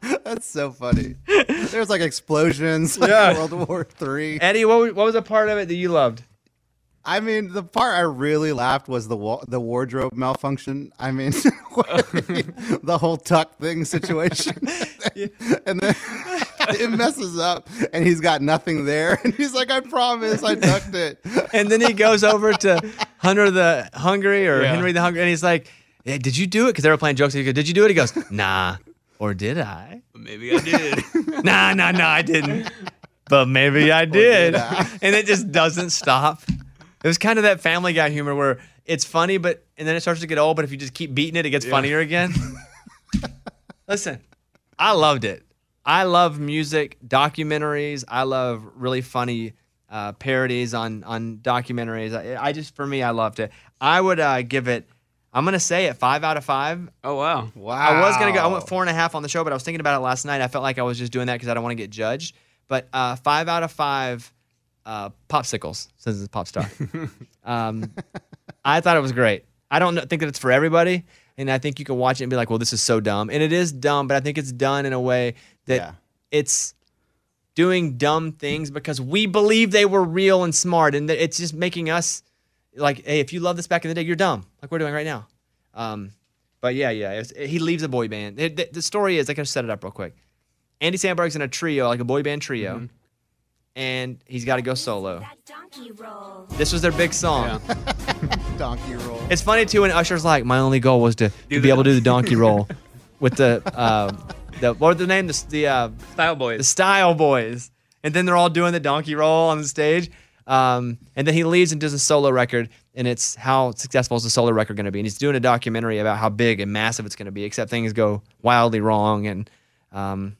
(laughs) That's so funny. There's like explosions, like Yeah. World War Three. Eddie, what what was a part of it that you loved? I mean, the part I really laughed was the wa- the wardrobe malfunction. I mean, (laughs) the whole tuck thing situation, (laughs) (laughs) and then it messes up, and he's got nothing there, and he's like, "I promise, I tucked it." and then he goes over to Hunter the Hungry or Yeah. Henry the Hungry, and he's like, hey, "Did you do it?" Because they were playing jokes. He goes, "Did you do it?" He goes, "Nah." Or did I? Maybe I did. Nah, nah, nah, I didn't. But maybe I did. I? and it just doesn't stop. It was kind of that Family Guy humor where it's funny, but and then it starts to get old. But if you just keep beating it, it gets funnier again. (laughs) Listen, I loved it. I love music documentaries. I love really funny uh, parodies on on documentaries. I, I just for me, I loved it. I would uh, give it. I'm gonna say it five out of five. oh wow. Wow. I was gonna go. I went four and a half on the show, but I was thinking about it last night. I felt like I was just doing that because I don't want to get judged. But uh, five out of five uh, popsicles since it's a pop star. (laughs) um, I thought it was great. I don't know, think that it's for everybody, and I think you can watch it and be like, "Well, this is so dumb," and it is dumb. But I think it's done in a way that Yeah. it's doing dumb things because we believe they were real and smart, and that it's just making us like, hey, if you love this back in the day, you're dumb, like we're doing right now. Um, but yeah, yeah, it's, he leaves a boy band. It- the, the story is, I can set it up real quick. Andy Samberg's in a trio, like a boy band trio, and he's got to go solo. This was their big song. (laughs) donkey roll. It's funny too when Usher's like, my only goal was to, to be able to do the donkey (laughs) roll with the uh, the what was the name the the uh, Style Boys, the. Style Boys, and then they're all doing the donkey roll on the stage. Um, and then he leaves and does a solo record, and it's how successful is the solo record going to be? And he's doing a documentary about how big and massive it's going to be, except things go wildly wrong. And um,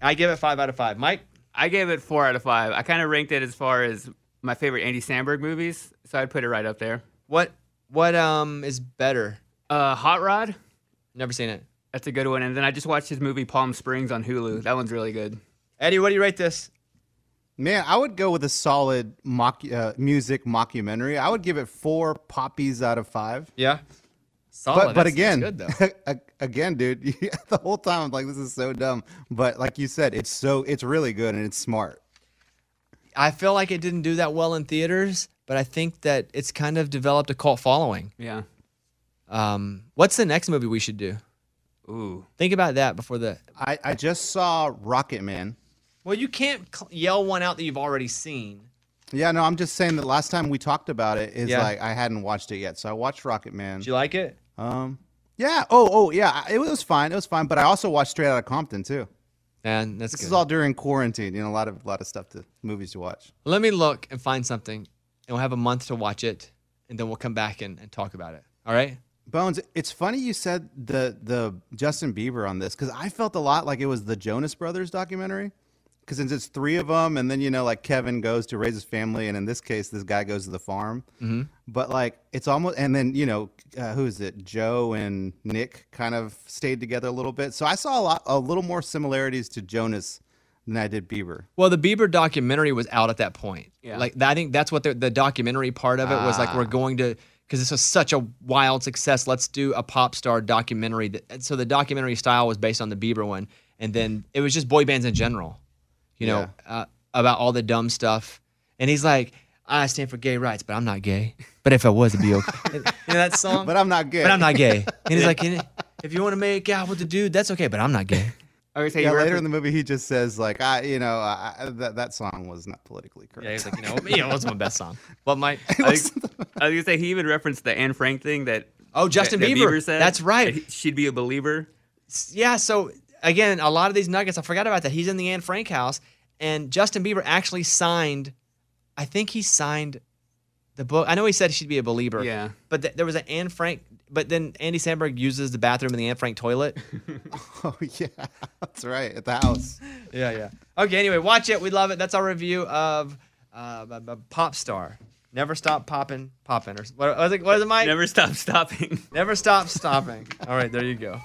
I give it five out of five. Mike, I gave it four out of five. I kind of ranked it as far as my favorite Andy Samberg movies, so I'd put it right up there. what what um is better? Uh, Hot Rod, Never seen it. that's a good one. And then I just watched his movie Palm Springs on Hulu. That one's really good. Eddie, what do you rate this? Man, I would go with a solid mock uh, music mockumentary. I would give it four poppies out of five. Yeah, solid. but but again, good (laughs) again, dude, (laughs) the whole time I'm like, this is so dumb. But like you said, it's so it's really good and it's smart. I feel like it didn't do that well in theaters, but I think that it's kind of developed a cult following. Yeah. Um, what's the next movie we should do? Ooh. Think about that before the. I, I just saw Rocket Man. Well, you can't cl- yell one out that you've already seen. Yeah, no, I'm just saying that last time we talked about it is Yeah. like I hadn't watched it yet, so I watched Rocket Man. Did you like it? Um, yeah. Oh, oh, yeah. It was fine. It was fine. But I also watched Straight Outta Compton too. And that's This good. is all during quarantine. You know, a lot of lot of stuff to movies to watch. Let me look and find something, and we'll have a month to watch it, and then we'll come back and, and talk about it. All right? Bones, it's funny you said the the Justin Bieber on this because I felt a lot like it was the Jonas Brothers documentary. Because since it's three of them, and then you know, like Kevin goes to raise his family, and in this case, this guy goes to the farm. Mhm. But like, it's almost, and then you know, uh, who is it? Joe and Nick kind of stayed together a little bit. So I saw a lot, a little more similarities to Jonas than I did Bieber. Well, the Bieber documentary was out at that point. Yeah. Like I think that's what the, the documentary part of it was like. We're Ah. going to because this was such a wild success. Let's do a pop star documentary. That- So the documentary style was based on the Bieber one, and then it was just boy bands in general. You know, uh, about all the dumb stuff. And he's like, I stand for gay rights, but I'm not gay. But if I was, it'd be okay. (laughs) you know that song? But I'm not gay. But I'm not gay. (laughs) And he's like, if you want to make out with the dude, that's okay. But I'm not gay. I would say yeah, later in the movie, he just says like, I, you know, I, I- that that song was not politically correct. Yeah, he's like, you know, (laughs) yeah, it wasn't my best song. What my, I, think, I was gonna say he even referenced the Anne Frank thing that. Oh, Justin that, that Bieber. said. That's right. that he- She'd be a believer. Yeah. So again, a lot of these nuggets, I forgot about that. He's in the Anne Frank house, and Justin Bieber actually signed. I think he signed the book. I know he said she'd be a believer. Yeah. But th- there was an Anne Frank. But then Andy Samberg uses the bathroom in the Anne Frank toilet. (laughs) Oh yeah, that's right at the house. (laughs) yeah, yeah. Okay. Anyway, watch it. We love it. That's our review of uh, b- b- Pop Star. Never stop popping, popping, or what was it? What is it, Mike? Never stop stopping. Never stop stopping. All right, there you go.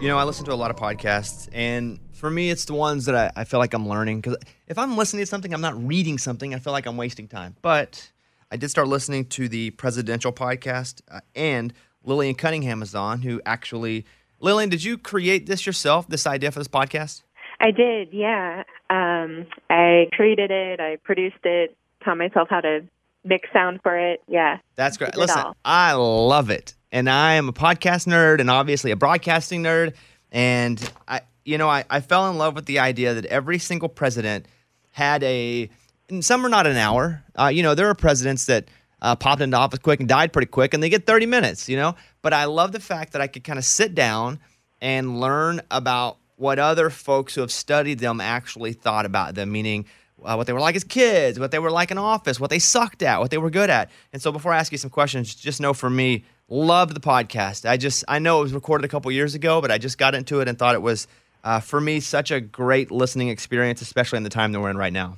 You know, I listen to a lot of podcasts, and for me, it's the ones that I, I feel like I'm learning. Because if I'm listening to something, I'm not reading something, I feel like I'm wasting time. But I did start listening to the presidential podcast, uh, and Lillian Cunningham is on, who actually. Lillian, did you create this yourself, this idea for this podcast? I did, yeah. Um, I created it, I produced it, taught myself how to mix sound for it. Yeah. That's great. Listen. I love it, and I am a podcast nerd, and obviously a broadcasting nerd. And I, you know, I, I fell in love with the idea that every single president had a. And some are not an hour. Uh, you know, there are presidents that uh, popped into office quick and died pretty quick, and they get 30 minutes. You know, but I love the fact that I could kind of sit down and learn about what other folks who have studied them actually thought about them, meaning uh, what they were like as kids, what they were like in office, what they sucked at, what they were good at. And so before I ask you some questions, just know for me, love the podcast. I just, I know it was recorded a couple years ago, but I just got into it and thought it was, uh, for me, such a great listening experience, especially in the time that we're in right now.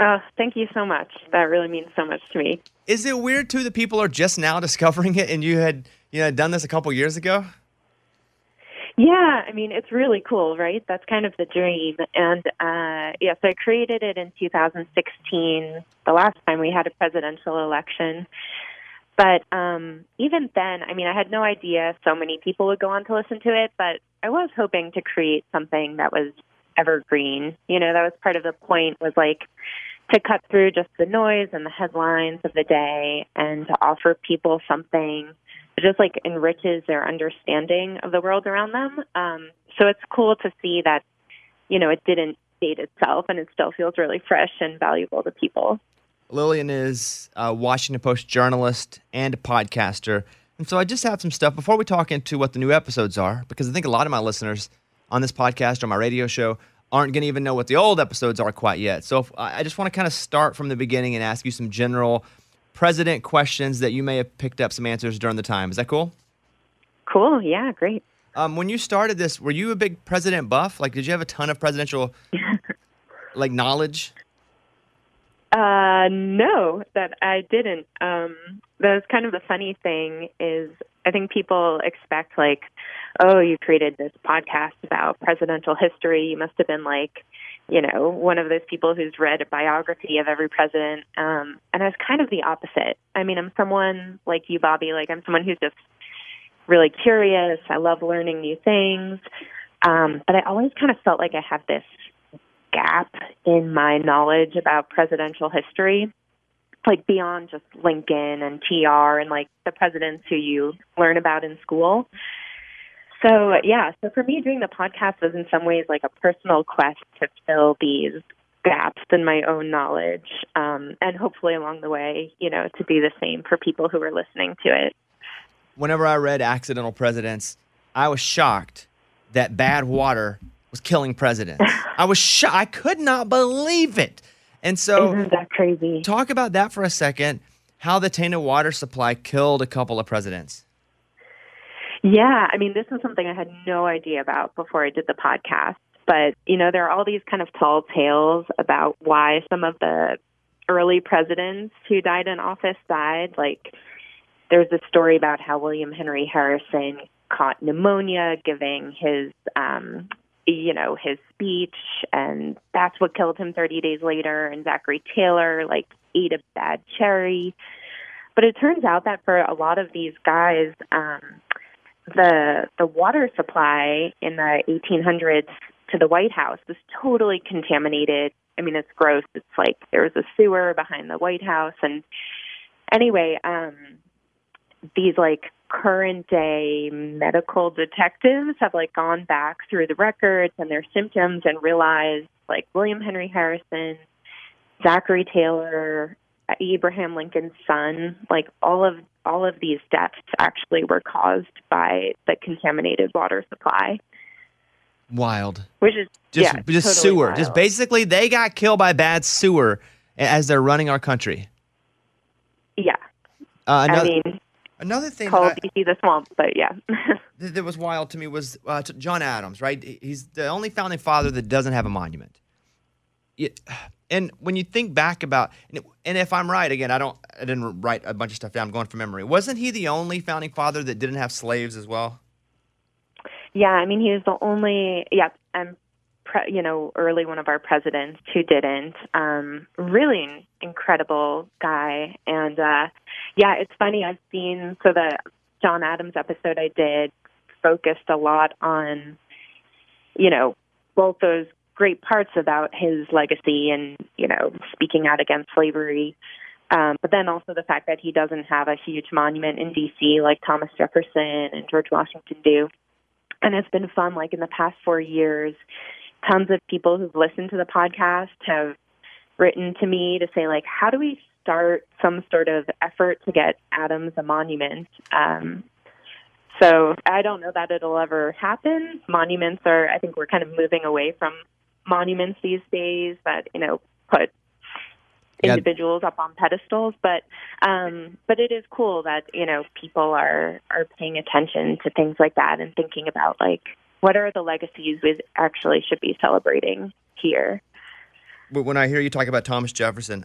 Oh, thank you so much. That really means so much to me. Is it weird too that people are just now (laughs) discovering it and you had, you know, done this a couple years ago? Yeah, I mean, it's really cool, right? That's kind of the dream. And uh, yeah, so I created it in 2016, the last time we had a presidential election. But um, even then, I mean, I had no idea so many people would go on to listen to it, but I was hoping to create something that was evergreen. You know, that was part of the point was like to cut through just the noise and the headlines of the day and to offer people something that just like enriches their understanding of the world around them. Um, so it's cool to see that, you know, it didn't date itself and it still feels really fresh and valuable to people. Lillian is a Washington Post journalist and podcaster. And so I just have some stuff before we talk into what the new episodes are, because I think a lot of my listeners on this podcast or my radio show aren't going to even know what the old episodes are quite yet. So if, I I just want to kind of start from the beginning and ask you some general president questions that you may have picked up some answers during the time. Is that cool? Cool. Yeah, great. Um, when you started this, were you a big president buff? Like, did you have a ton of presidential (laughs) like knowledge? Uh, no, that I didn't. Um, that was kind of the funny thing is I think people expect like, oh, you created this podcast about presidential history. You must have been like, you know, one of those people who's read a biography of every president. Um, and I was kind of the opposite. I mean, I'm someone like you, Bobby. Like I'm someone who's just really curious. I love learning new things. Um, but I always kind of felt like I had this gap in my knowledge about presidential history. like beyond just Lincoln and TR and like the presidents who you learn about in school. So yeah, so for me doing the podcast was in some ways like a personal quest to fill these gaps in my own knowledge um, and hopefully along the way, you know, to do the same for people who are listening to it. Whenever I read Accidental Presidents, I was shocked that bad water was killing presidents. (laughs) I was shocked. I could not believe it. And so, Isn't that crazy? talk about that for a second. How the tainted water supply killed a couple of presidents. Yeah, I mean, this is something I had no idea about before I did the podcast. But, you know, there are all these kind of tall tales about why some of the early presidents who died in office died. Like, there's a story about how William Henry Harrison caught pneumonia giving his, um, you know, his speech, and that's what killed him 30 days later. And Zachary Taylor, like, ate a bad cherry. But it turns out that for a lot of these guys, um, the the water supply in the 1800s to the White House was totally contaminated. I mean, it's gross. It's like there was a sewer behind the White House, and anyway, um, these like current day medical detectives have like gone back through the records and their symptoms and realized like William Henry Harrison, Zachary Taylor, Abraham Lincoln's son, like all of all of these deaths actually were caused by the contaminated water supply, Wild. which is Just, yeah, just totally sewer. wild. Just basically, they got killed by bad sewer as they're running our country. yeah. Uh, another, I mean, another thing called I- DC the swamp, but yeah. (laughs) (laughs) that that was wild to me was uh, John Adams, right? He's the only founding father that doesn't have a monument. Yeah, and when you think back about, and, it- and if I'm right, again, I don't, I didn't write a bunch of stuff down. I'm going from memory. Wasn't he the only founding father that didn't have slaves as well? Yeah, I mean, he was the only, yeah, pre, you know, early one of our presidents who didn't. Um, really incredible guy, and uh, yeah, it's funny. I've seen so the John Adams episode I did focused a lot on, you know, both those great parts about his legacy and you know speaking out against slavery. Um, but then also the fact that he doesn't have a huge monument in D.C. like Thomas Jefferson and George Washington do and it's been fun like in the past four years tons of people who've listened to the podcast have written to me to say like how do we start some sort of effort to get adams a monument um, so i don't know that it'll ever happen monuments are i think we're kind of moving away from monuments these days that you know put Yeah. individuals up on pedestals but um but it is cool that you know people are are paying attention to things like that and thinking about like what are the legacies we actually should be celebrating here when I hear you talk about Thomas Jefferson,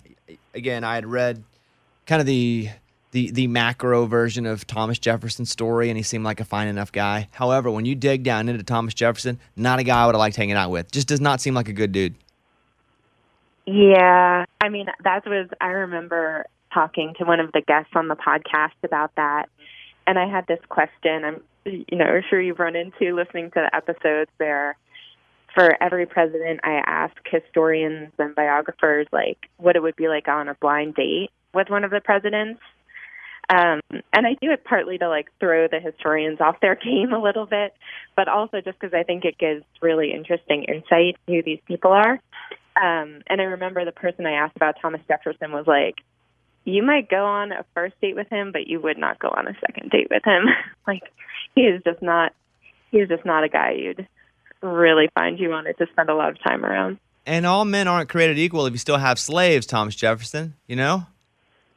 again, I had read kind of the the the macro version of Thomas Jefferson's story, and he seemed like a fine enough guy. However, when you dig down into Thomas Jefferson, not a guy I would have liked hanging out with. Just does not seem like a good dude. Yeah, I mean that was I remember talking to one of the guests on the podcast about that, and I had this question. I'm you know sure you've run into listening to the episodes there. For every president, I ask historians and biographers like what it would be like on a blind date with one of the presidents. Um, and I do it partly to like throw the historians off their (laughs) game a little bit, but also just because I think it gives really interesting insight to who these people are. Um, and I remember the person I asked about Thomas Jefferson was like, "You might go on a first date with him, but you would not go on a second date with him. (laughs) like, he is just not. He is just not a guy you'd really find you wanted to spend a lot of time around." And all men aren't created equal if you still have slaves, Thomas Jefferson. You know?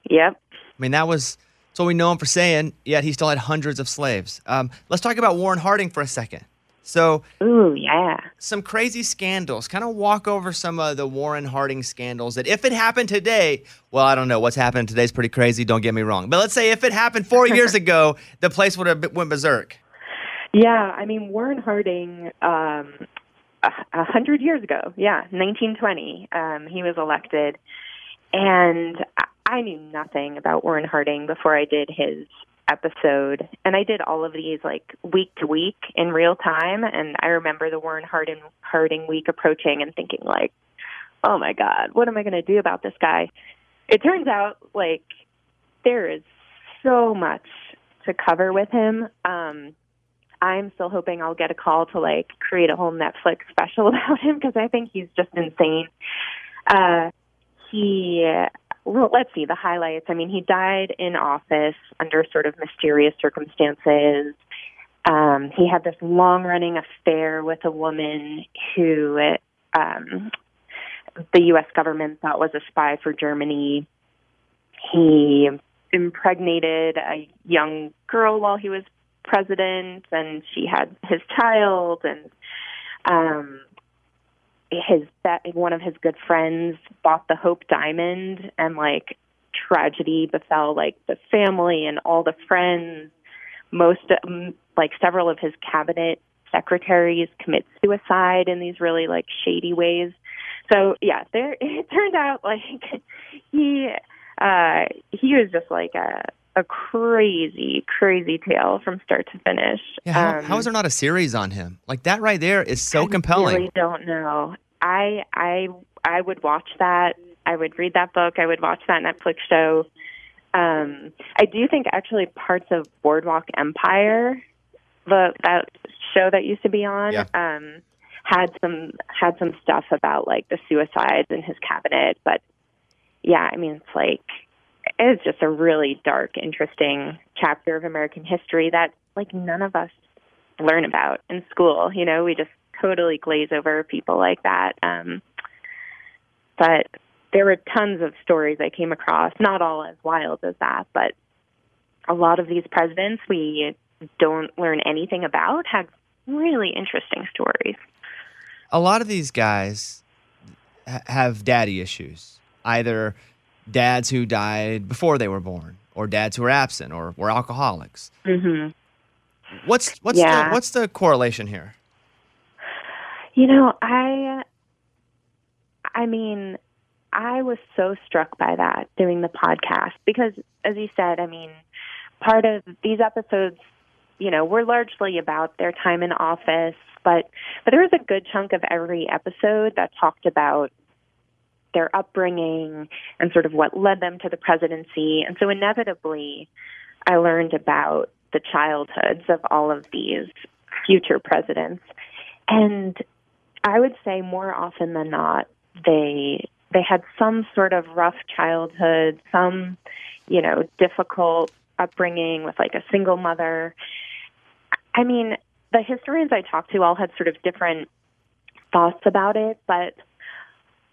Yep. I mean, that was that's what we know him for saying, yet he still had hundreds of slaves. Um, let's talk about Warren Harding for a second. So, ooh, yeah. Some crazy scandals. Kind of walk over some of the Warren Harding scandals that if it happened today, well, I don't know. What's happening today is pretty crazy. Don't get me wrong. But let's say if it happened four (laughs) years ago, the place would have been- went berserk. Yeah, I mean Warren Harding, um, a a hundred years ago, yeah, 1920, um, he was elected, and I- knew nothing about Warren Harding before I did his episode, and I did all of these like week to week in real time, and I remember the Warren Harding Harding week approaching and thinking like, oh my god, what am I going to do about this guy? it turns out like there is so much to cover with him. Um, I'm still hoping I'll get a call to like create a whole Netflix special (laughs) about him because I think he's just insane. Uh, he, let's see the highlights. I mean, he died in office under sort of mysterious circumstances. Um, he had this long running affair with a woman who um, the U.S. government thought was a spy for Germany. He impregnated a young girl while he was president, and she had his child, and um, his one of his good friends bought the Hope Diamond, and like tragedy befell like the family and all the friends. Most um, like several of his cabinet secretaries commit suicide in these really like shady ways. So yeah, there (laughs) it turned out like (laughs) he uh he was just like a a crazy, crazy tale from start to finish. Yeah, how, Um, how is there not a series on him? Like that right there is so compelling. I really don't know. I I I would watch that. I would read that book. I would watch that Netflix show. Um, I do think actually parts of Boardwalk Empire, the that show that used to be on, Yeah. um, had some had some stuff about like the suicides in his cabinet. But yeah, I mean it's like it's just a really dark, interesting chapter of American history that like none of us learn about in school. You know, we just totally glaze over people like that. Um, but there were tons of stories I came across, not all as wild as that, but a lot of these presidents we don't learn anything about had really interesting stories. a lot of these guys have daddy issues. Either dads who died before they were born, or dads who were absent, or were alcoholics. hmm What's what's Yeah. the what's the correlation here? You know, I I mean, I was so struck by that doing the podcast because as you said, I mean, part of these episodes, you know, were largely about their time in office, but but there was a good chunk of every episode that talked about their upbringing and sort of what led them to the presidency. And so inevitably, I learned about the childhoods of all of these future presidents. And I would say more often than not, they they had some sort of rough childhood, some, you know, difficult upbringing with like a single mother. I mean, the historians I talked to all had sort of different thoughts about it, but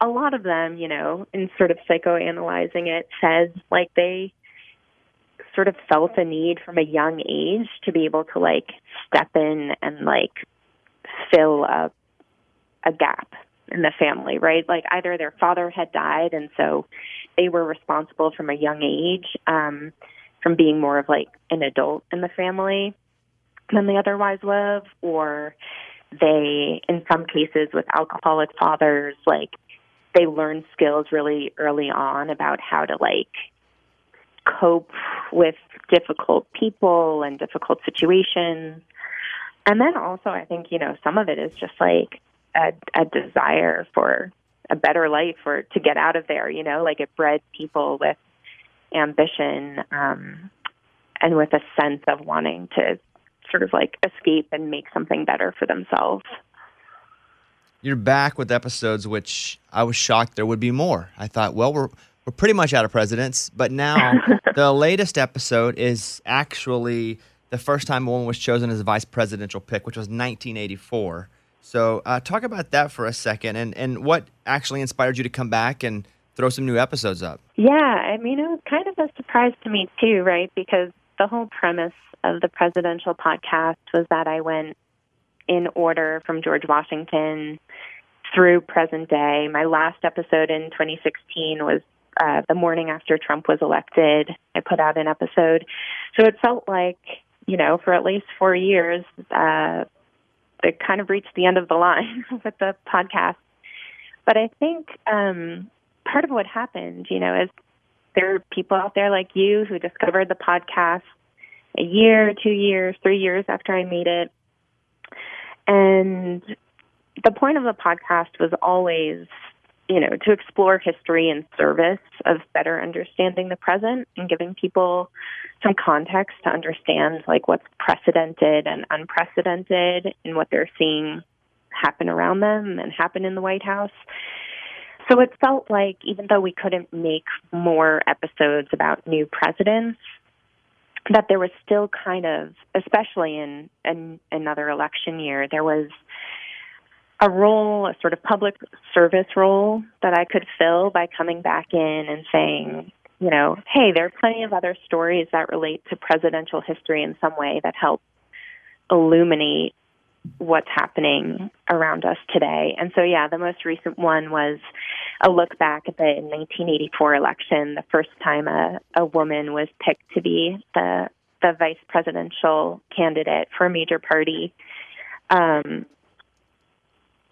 a lot of them, you know, in sort of psychoanalyzing it, says like they sort of felt a need from a young age to be able to like step in and like fill a a gap in the family, right? Like either their father had died and so they were responsible from a young age, um, from being more of like an adult in the family than they otherwise would or they in some cases with alcoholic fathers, like they learn skills really early on about how to like cope with difficult people and difficult situations. And then also, I think, you know, some of it is just like a, a desire for a better life or to get out of there, you know, like it bred people with ambition um, and with a sense of wanting to sort of like escape and make something better for themselves. You're back with episodes which I was shocked there would be more. I thought, well, we're we're pretty much out of presidents, but now (laughs) the latest episode is actually the first time a woman was chosen as a vice presidential pick, which was 1984. So, uh, talk about that for a second, and and what actually inspired you to come back and throw some new episodes up. Yeah, I mean, it was kind of a surprise to me too, right? Because the whole premise of the presidential podcast was that I went in order from George Washington through present day. My last episode in 2016 was uh, the morning after Trump was elected. I put out an episode. So it felt like, you know, for at least four years, uh, it kind of reached the end of the line (laughs) with the podcast. But I think um, part of what happened, you know, is there are people out there like you who discovered the podcast a year, two years, three years after I made it. And the point of the podcast was always you know, to explore history in service of better understanding the present and giving people some context to understand like what's precedented and unprecedented in what they're seeing happen around them and happen in the White House. So it felt like even though we couldn't make more episodes about new presidents, that there was still kind of, especially in, in another election year, there was a role, a sort of public service role that I could fill by coming back in and saying, you know, hey, there are plenty of other stories that relate to presidential history in some way that help illuminate what's happening around us today. And so, yeah, the most recent one was a look back at the 1984 election, the first time a, a woman was picked to be the the vice presidential candidate for a major party. Um,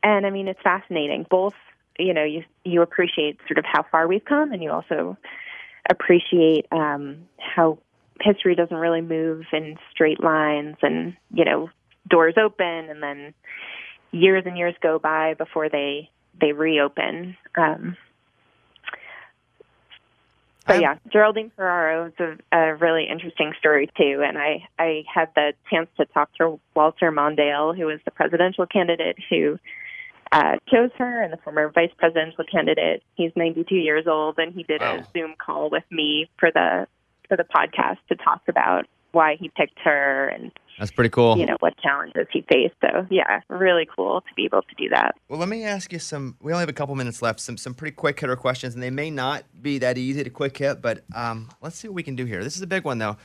and I mean, it's fascinating. Both, you know, you you appreciate sort of how far we've come, and you also appreciate um, how history doesn't really move in straight lines, and you know, doors open, and then years and years go by before they they reopen. Um, so yeah, Geraldine Ferraro is a, a really interesting story too, and I I had the chance to talk to Walter Mondale, who was the presidential candidate who uh, chose her, and the former vice presidential candidate. He's 92 years old, and he did a Zoom call with me for the for the podcast to talk about why he picked her and That's pretty cool. you know what challenges he faced. So yeah, really cool to be able to do that. Well, let me ask you some. We only have a couple minutes left. Some some pretty quick hitter questions, and they may not be that easy to quick hit, but um, let's see what we can do here. This is a big one though.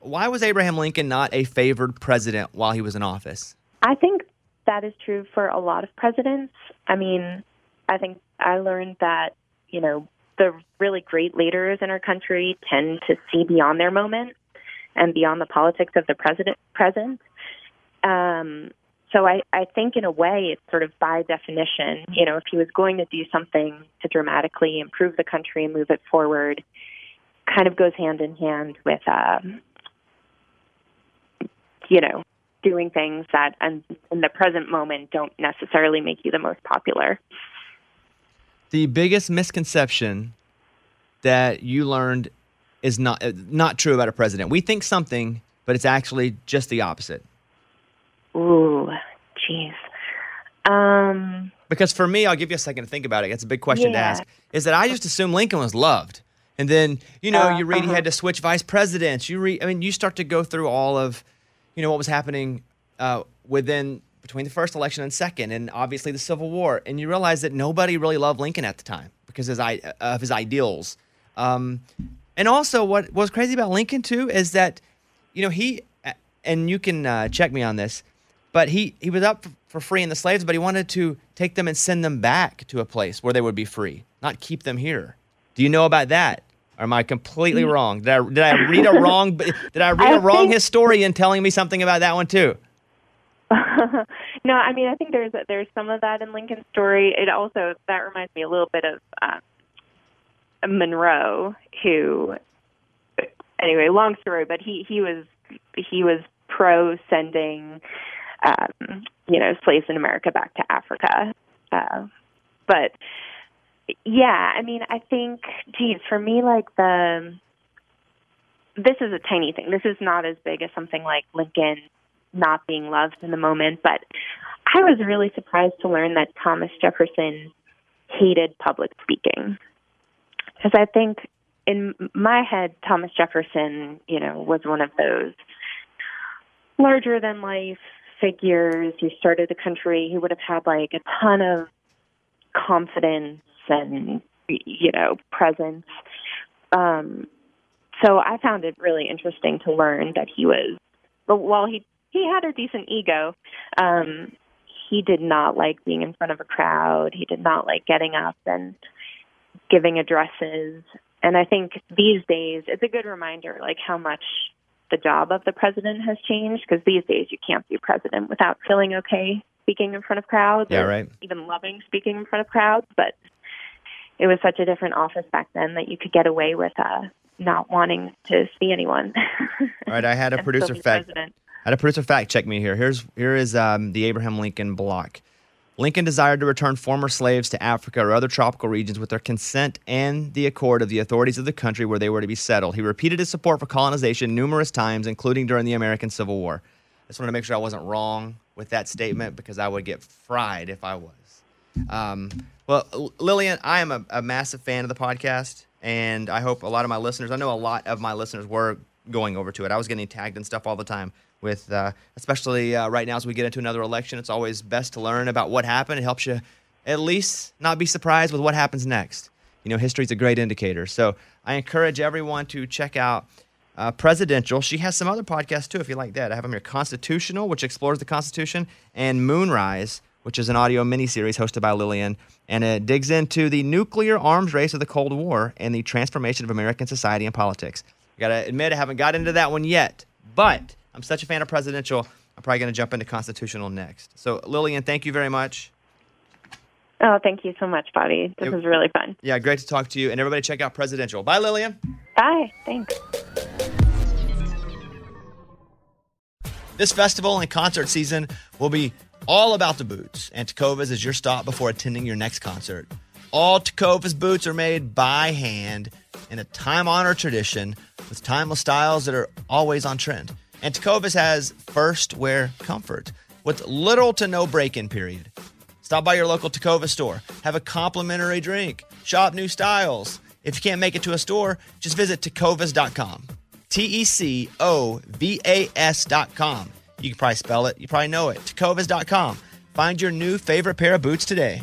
Why was Abraham Lincoln not a favored president while he was in office? I think that is true for a lot of presidents. I mean, I think I learned that, you know, the really great leaders in our country tend to see beyond their moment and beyond the politics of the president present. Um, so I, I think in a way it's sort of by definition, you know, if he was going to do something to dramatically improve the country and move it forward, kind of goes hand in hand with um, you know, doing things that and in the present moment don't necessarily make you the most popular. The biggest misconception that you learned is not uh, not true about a president. We think something, but it's actually just the opposite. Ooh, jeez. Um, Because for me, I'll give you a second to think about it. It's a big question to ask. Is that I just assumed Lincoln was loved, and then you know Uh, you read he uh-huh. had to switch vice presidents. You read, I mean, you start to go through all of, you know, what was happening uh, within between the first election and second, and obviously the Civil War, and you realize that nobody really loved Lincoln at the time because his i- of his ideals. Um, and also, what was crazy about Lincoln too is that, you know, he and you can uh, check me on this, but he he was up for freeing the slaves, but he wanted to take them and send them back to a place where they would be free, not keep them here. Do you know about that? Or am I completely wrong? Did I did I read a wrong? Did I read I a wrong think- historian telling me something about that one too? (laughs) no, I mean I think there's there's some of that in Lincoln's story. It also that reminds me a little bit of uh, Monroe, who anyway, long story, but he he was he was pro sending um, you know slaves in America back to Africa, uh, but yeah, I mean I think geez for me like the this is a tiny thing. This is not as big as something like Lincoln not being loved in the moment, but I was really surprised to learn that Thomas Jefferson hated public speaking. Because I think in my head, Thomas Jefferson, you know, was one of those larger than life figures who started the country. He would have had like a ton of confidence and, you know, presence. Um, so I found it really interesting to learn that he was, but while he he had a decent ego, um, he did not like being in front of a crowd. He did not like getting up and giving addresses. And I think these days it's a good reminder, like how much the job of the president has changed. Because these days you can't be president without feeling okay speaking in front of crowds. Yeah, right. Even loving speaking in front of crowds, but it was such a different office back then that you could get away with uh, not wanting to see anyone. All right, I had a (laughs) producer fact. president. I had a producer fact check me here. Here's here is um, the Abraham Lincoln block. Lincoln desired to return former slaves to Africa or other tropical regions with their consent and the accord of the authorities of the country where they were to be settled. He repeated his support for colonization numerous times, including during the American Civil War. I just wanted to make sure I wasn't wrong with that statement because I would get fried if I was. Um, well, Lillian, I am a, a massive fan of the podcast, and I hope a lot of my listeners, I know a lot of my listeners were going over to it. I was getting tagged and stuff all the time with, uh, especially uh, right now as we get into another election. It's always best to learn about what happened. It helps you at least not be surprised with what happens next. You know, history's a great indicator. So I encourage everyone to check out uh, Presidential. She has some other podcasts too, if you like that. I have them here Constitutional, which explores the Constitution, and Moonrise, which is an audio miniseries hosted by Lillian. And it digs into the nuclear arms race of the Cold War and the transformation of American society and politics. I gotta admit, I haven't got into that one yet, but I'm such a fan of Presidential. I'm probably gonna jump into Constitutional next. So, Lillian, thank you very much. Oh, thank you so much, Bobby. This It- was really fun. Yeah, great to talk to you. And everybody, check out Presidential. Bye, Lillian. Bye. Thanks. This festival and concert season will be all about the boots, and Tecovas is your stop before attending your next concert. All Tecovas boots are made by hand in a time honored tradition with timeless styles that are always on trend. And Tecovas has first wear comfort with little to no break in period. Stop by your local Tecovas store, have a complimentary drink, shop new styles. If you can't make it to a store, just visit tecovas.com. T E C O V A S.com. You can probably spell it, you probably know it. Tecovas.com. Find your new favorite pair of boots today.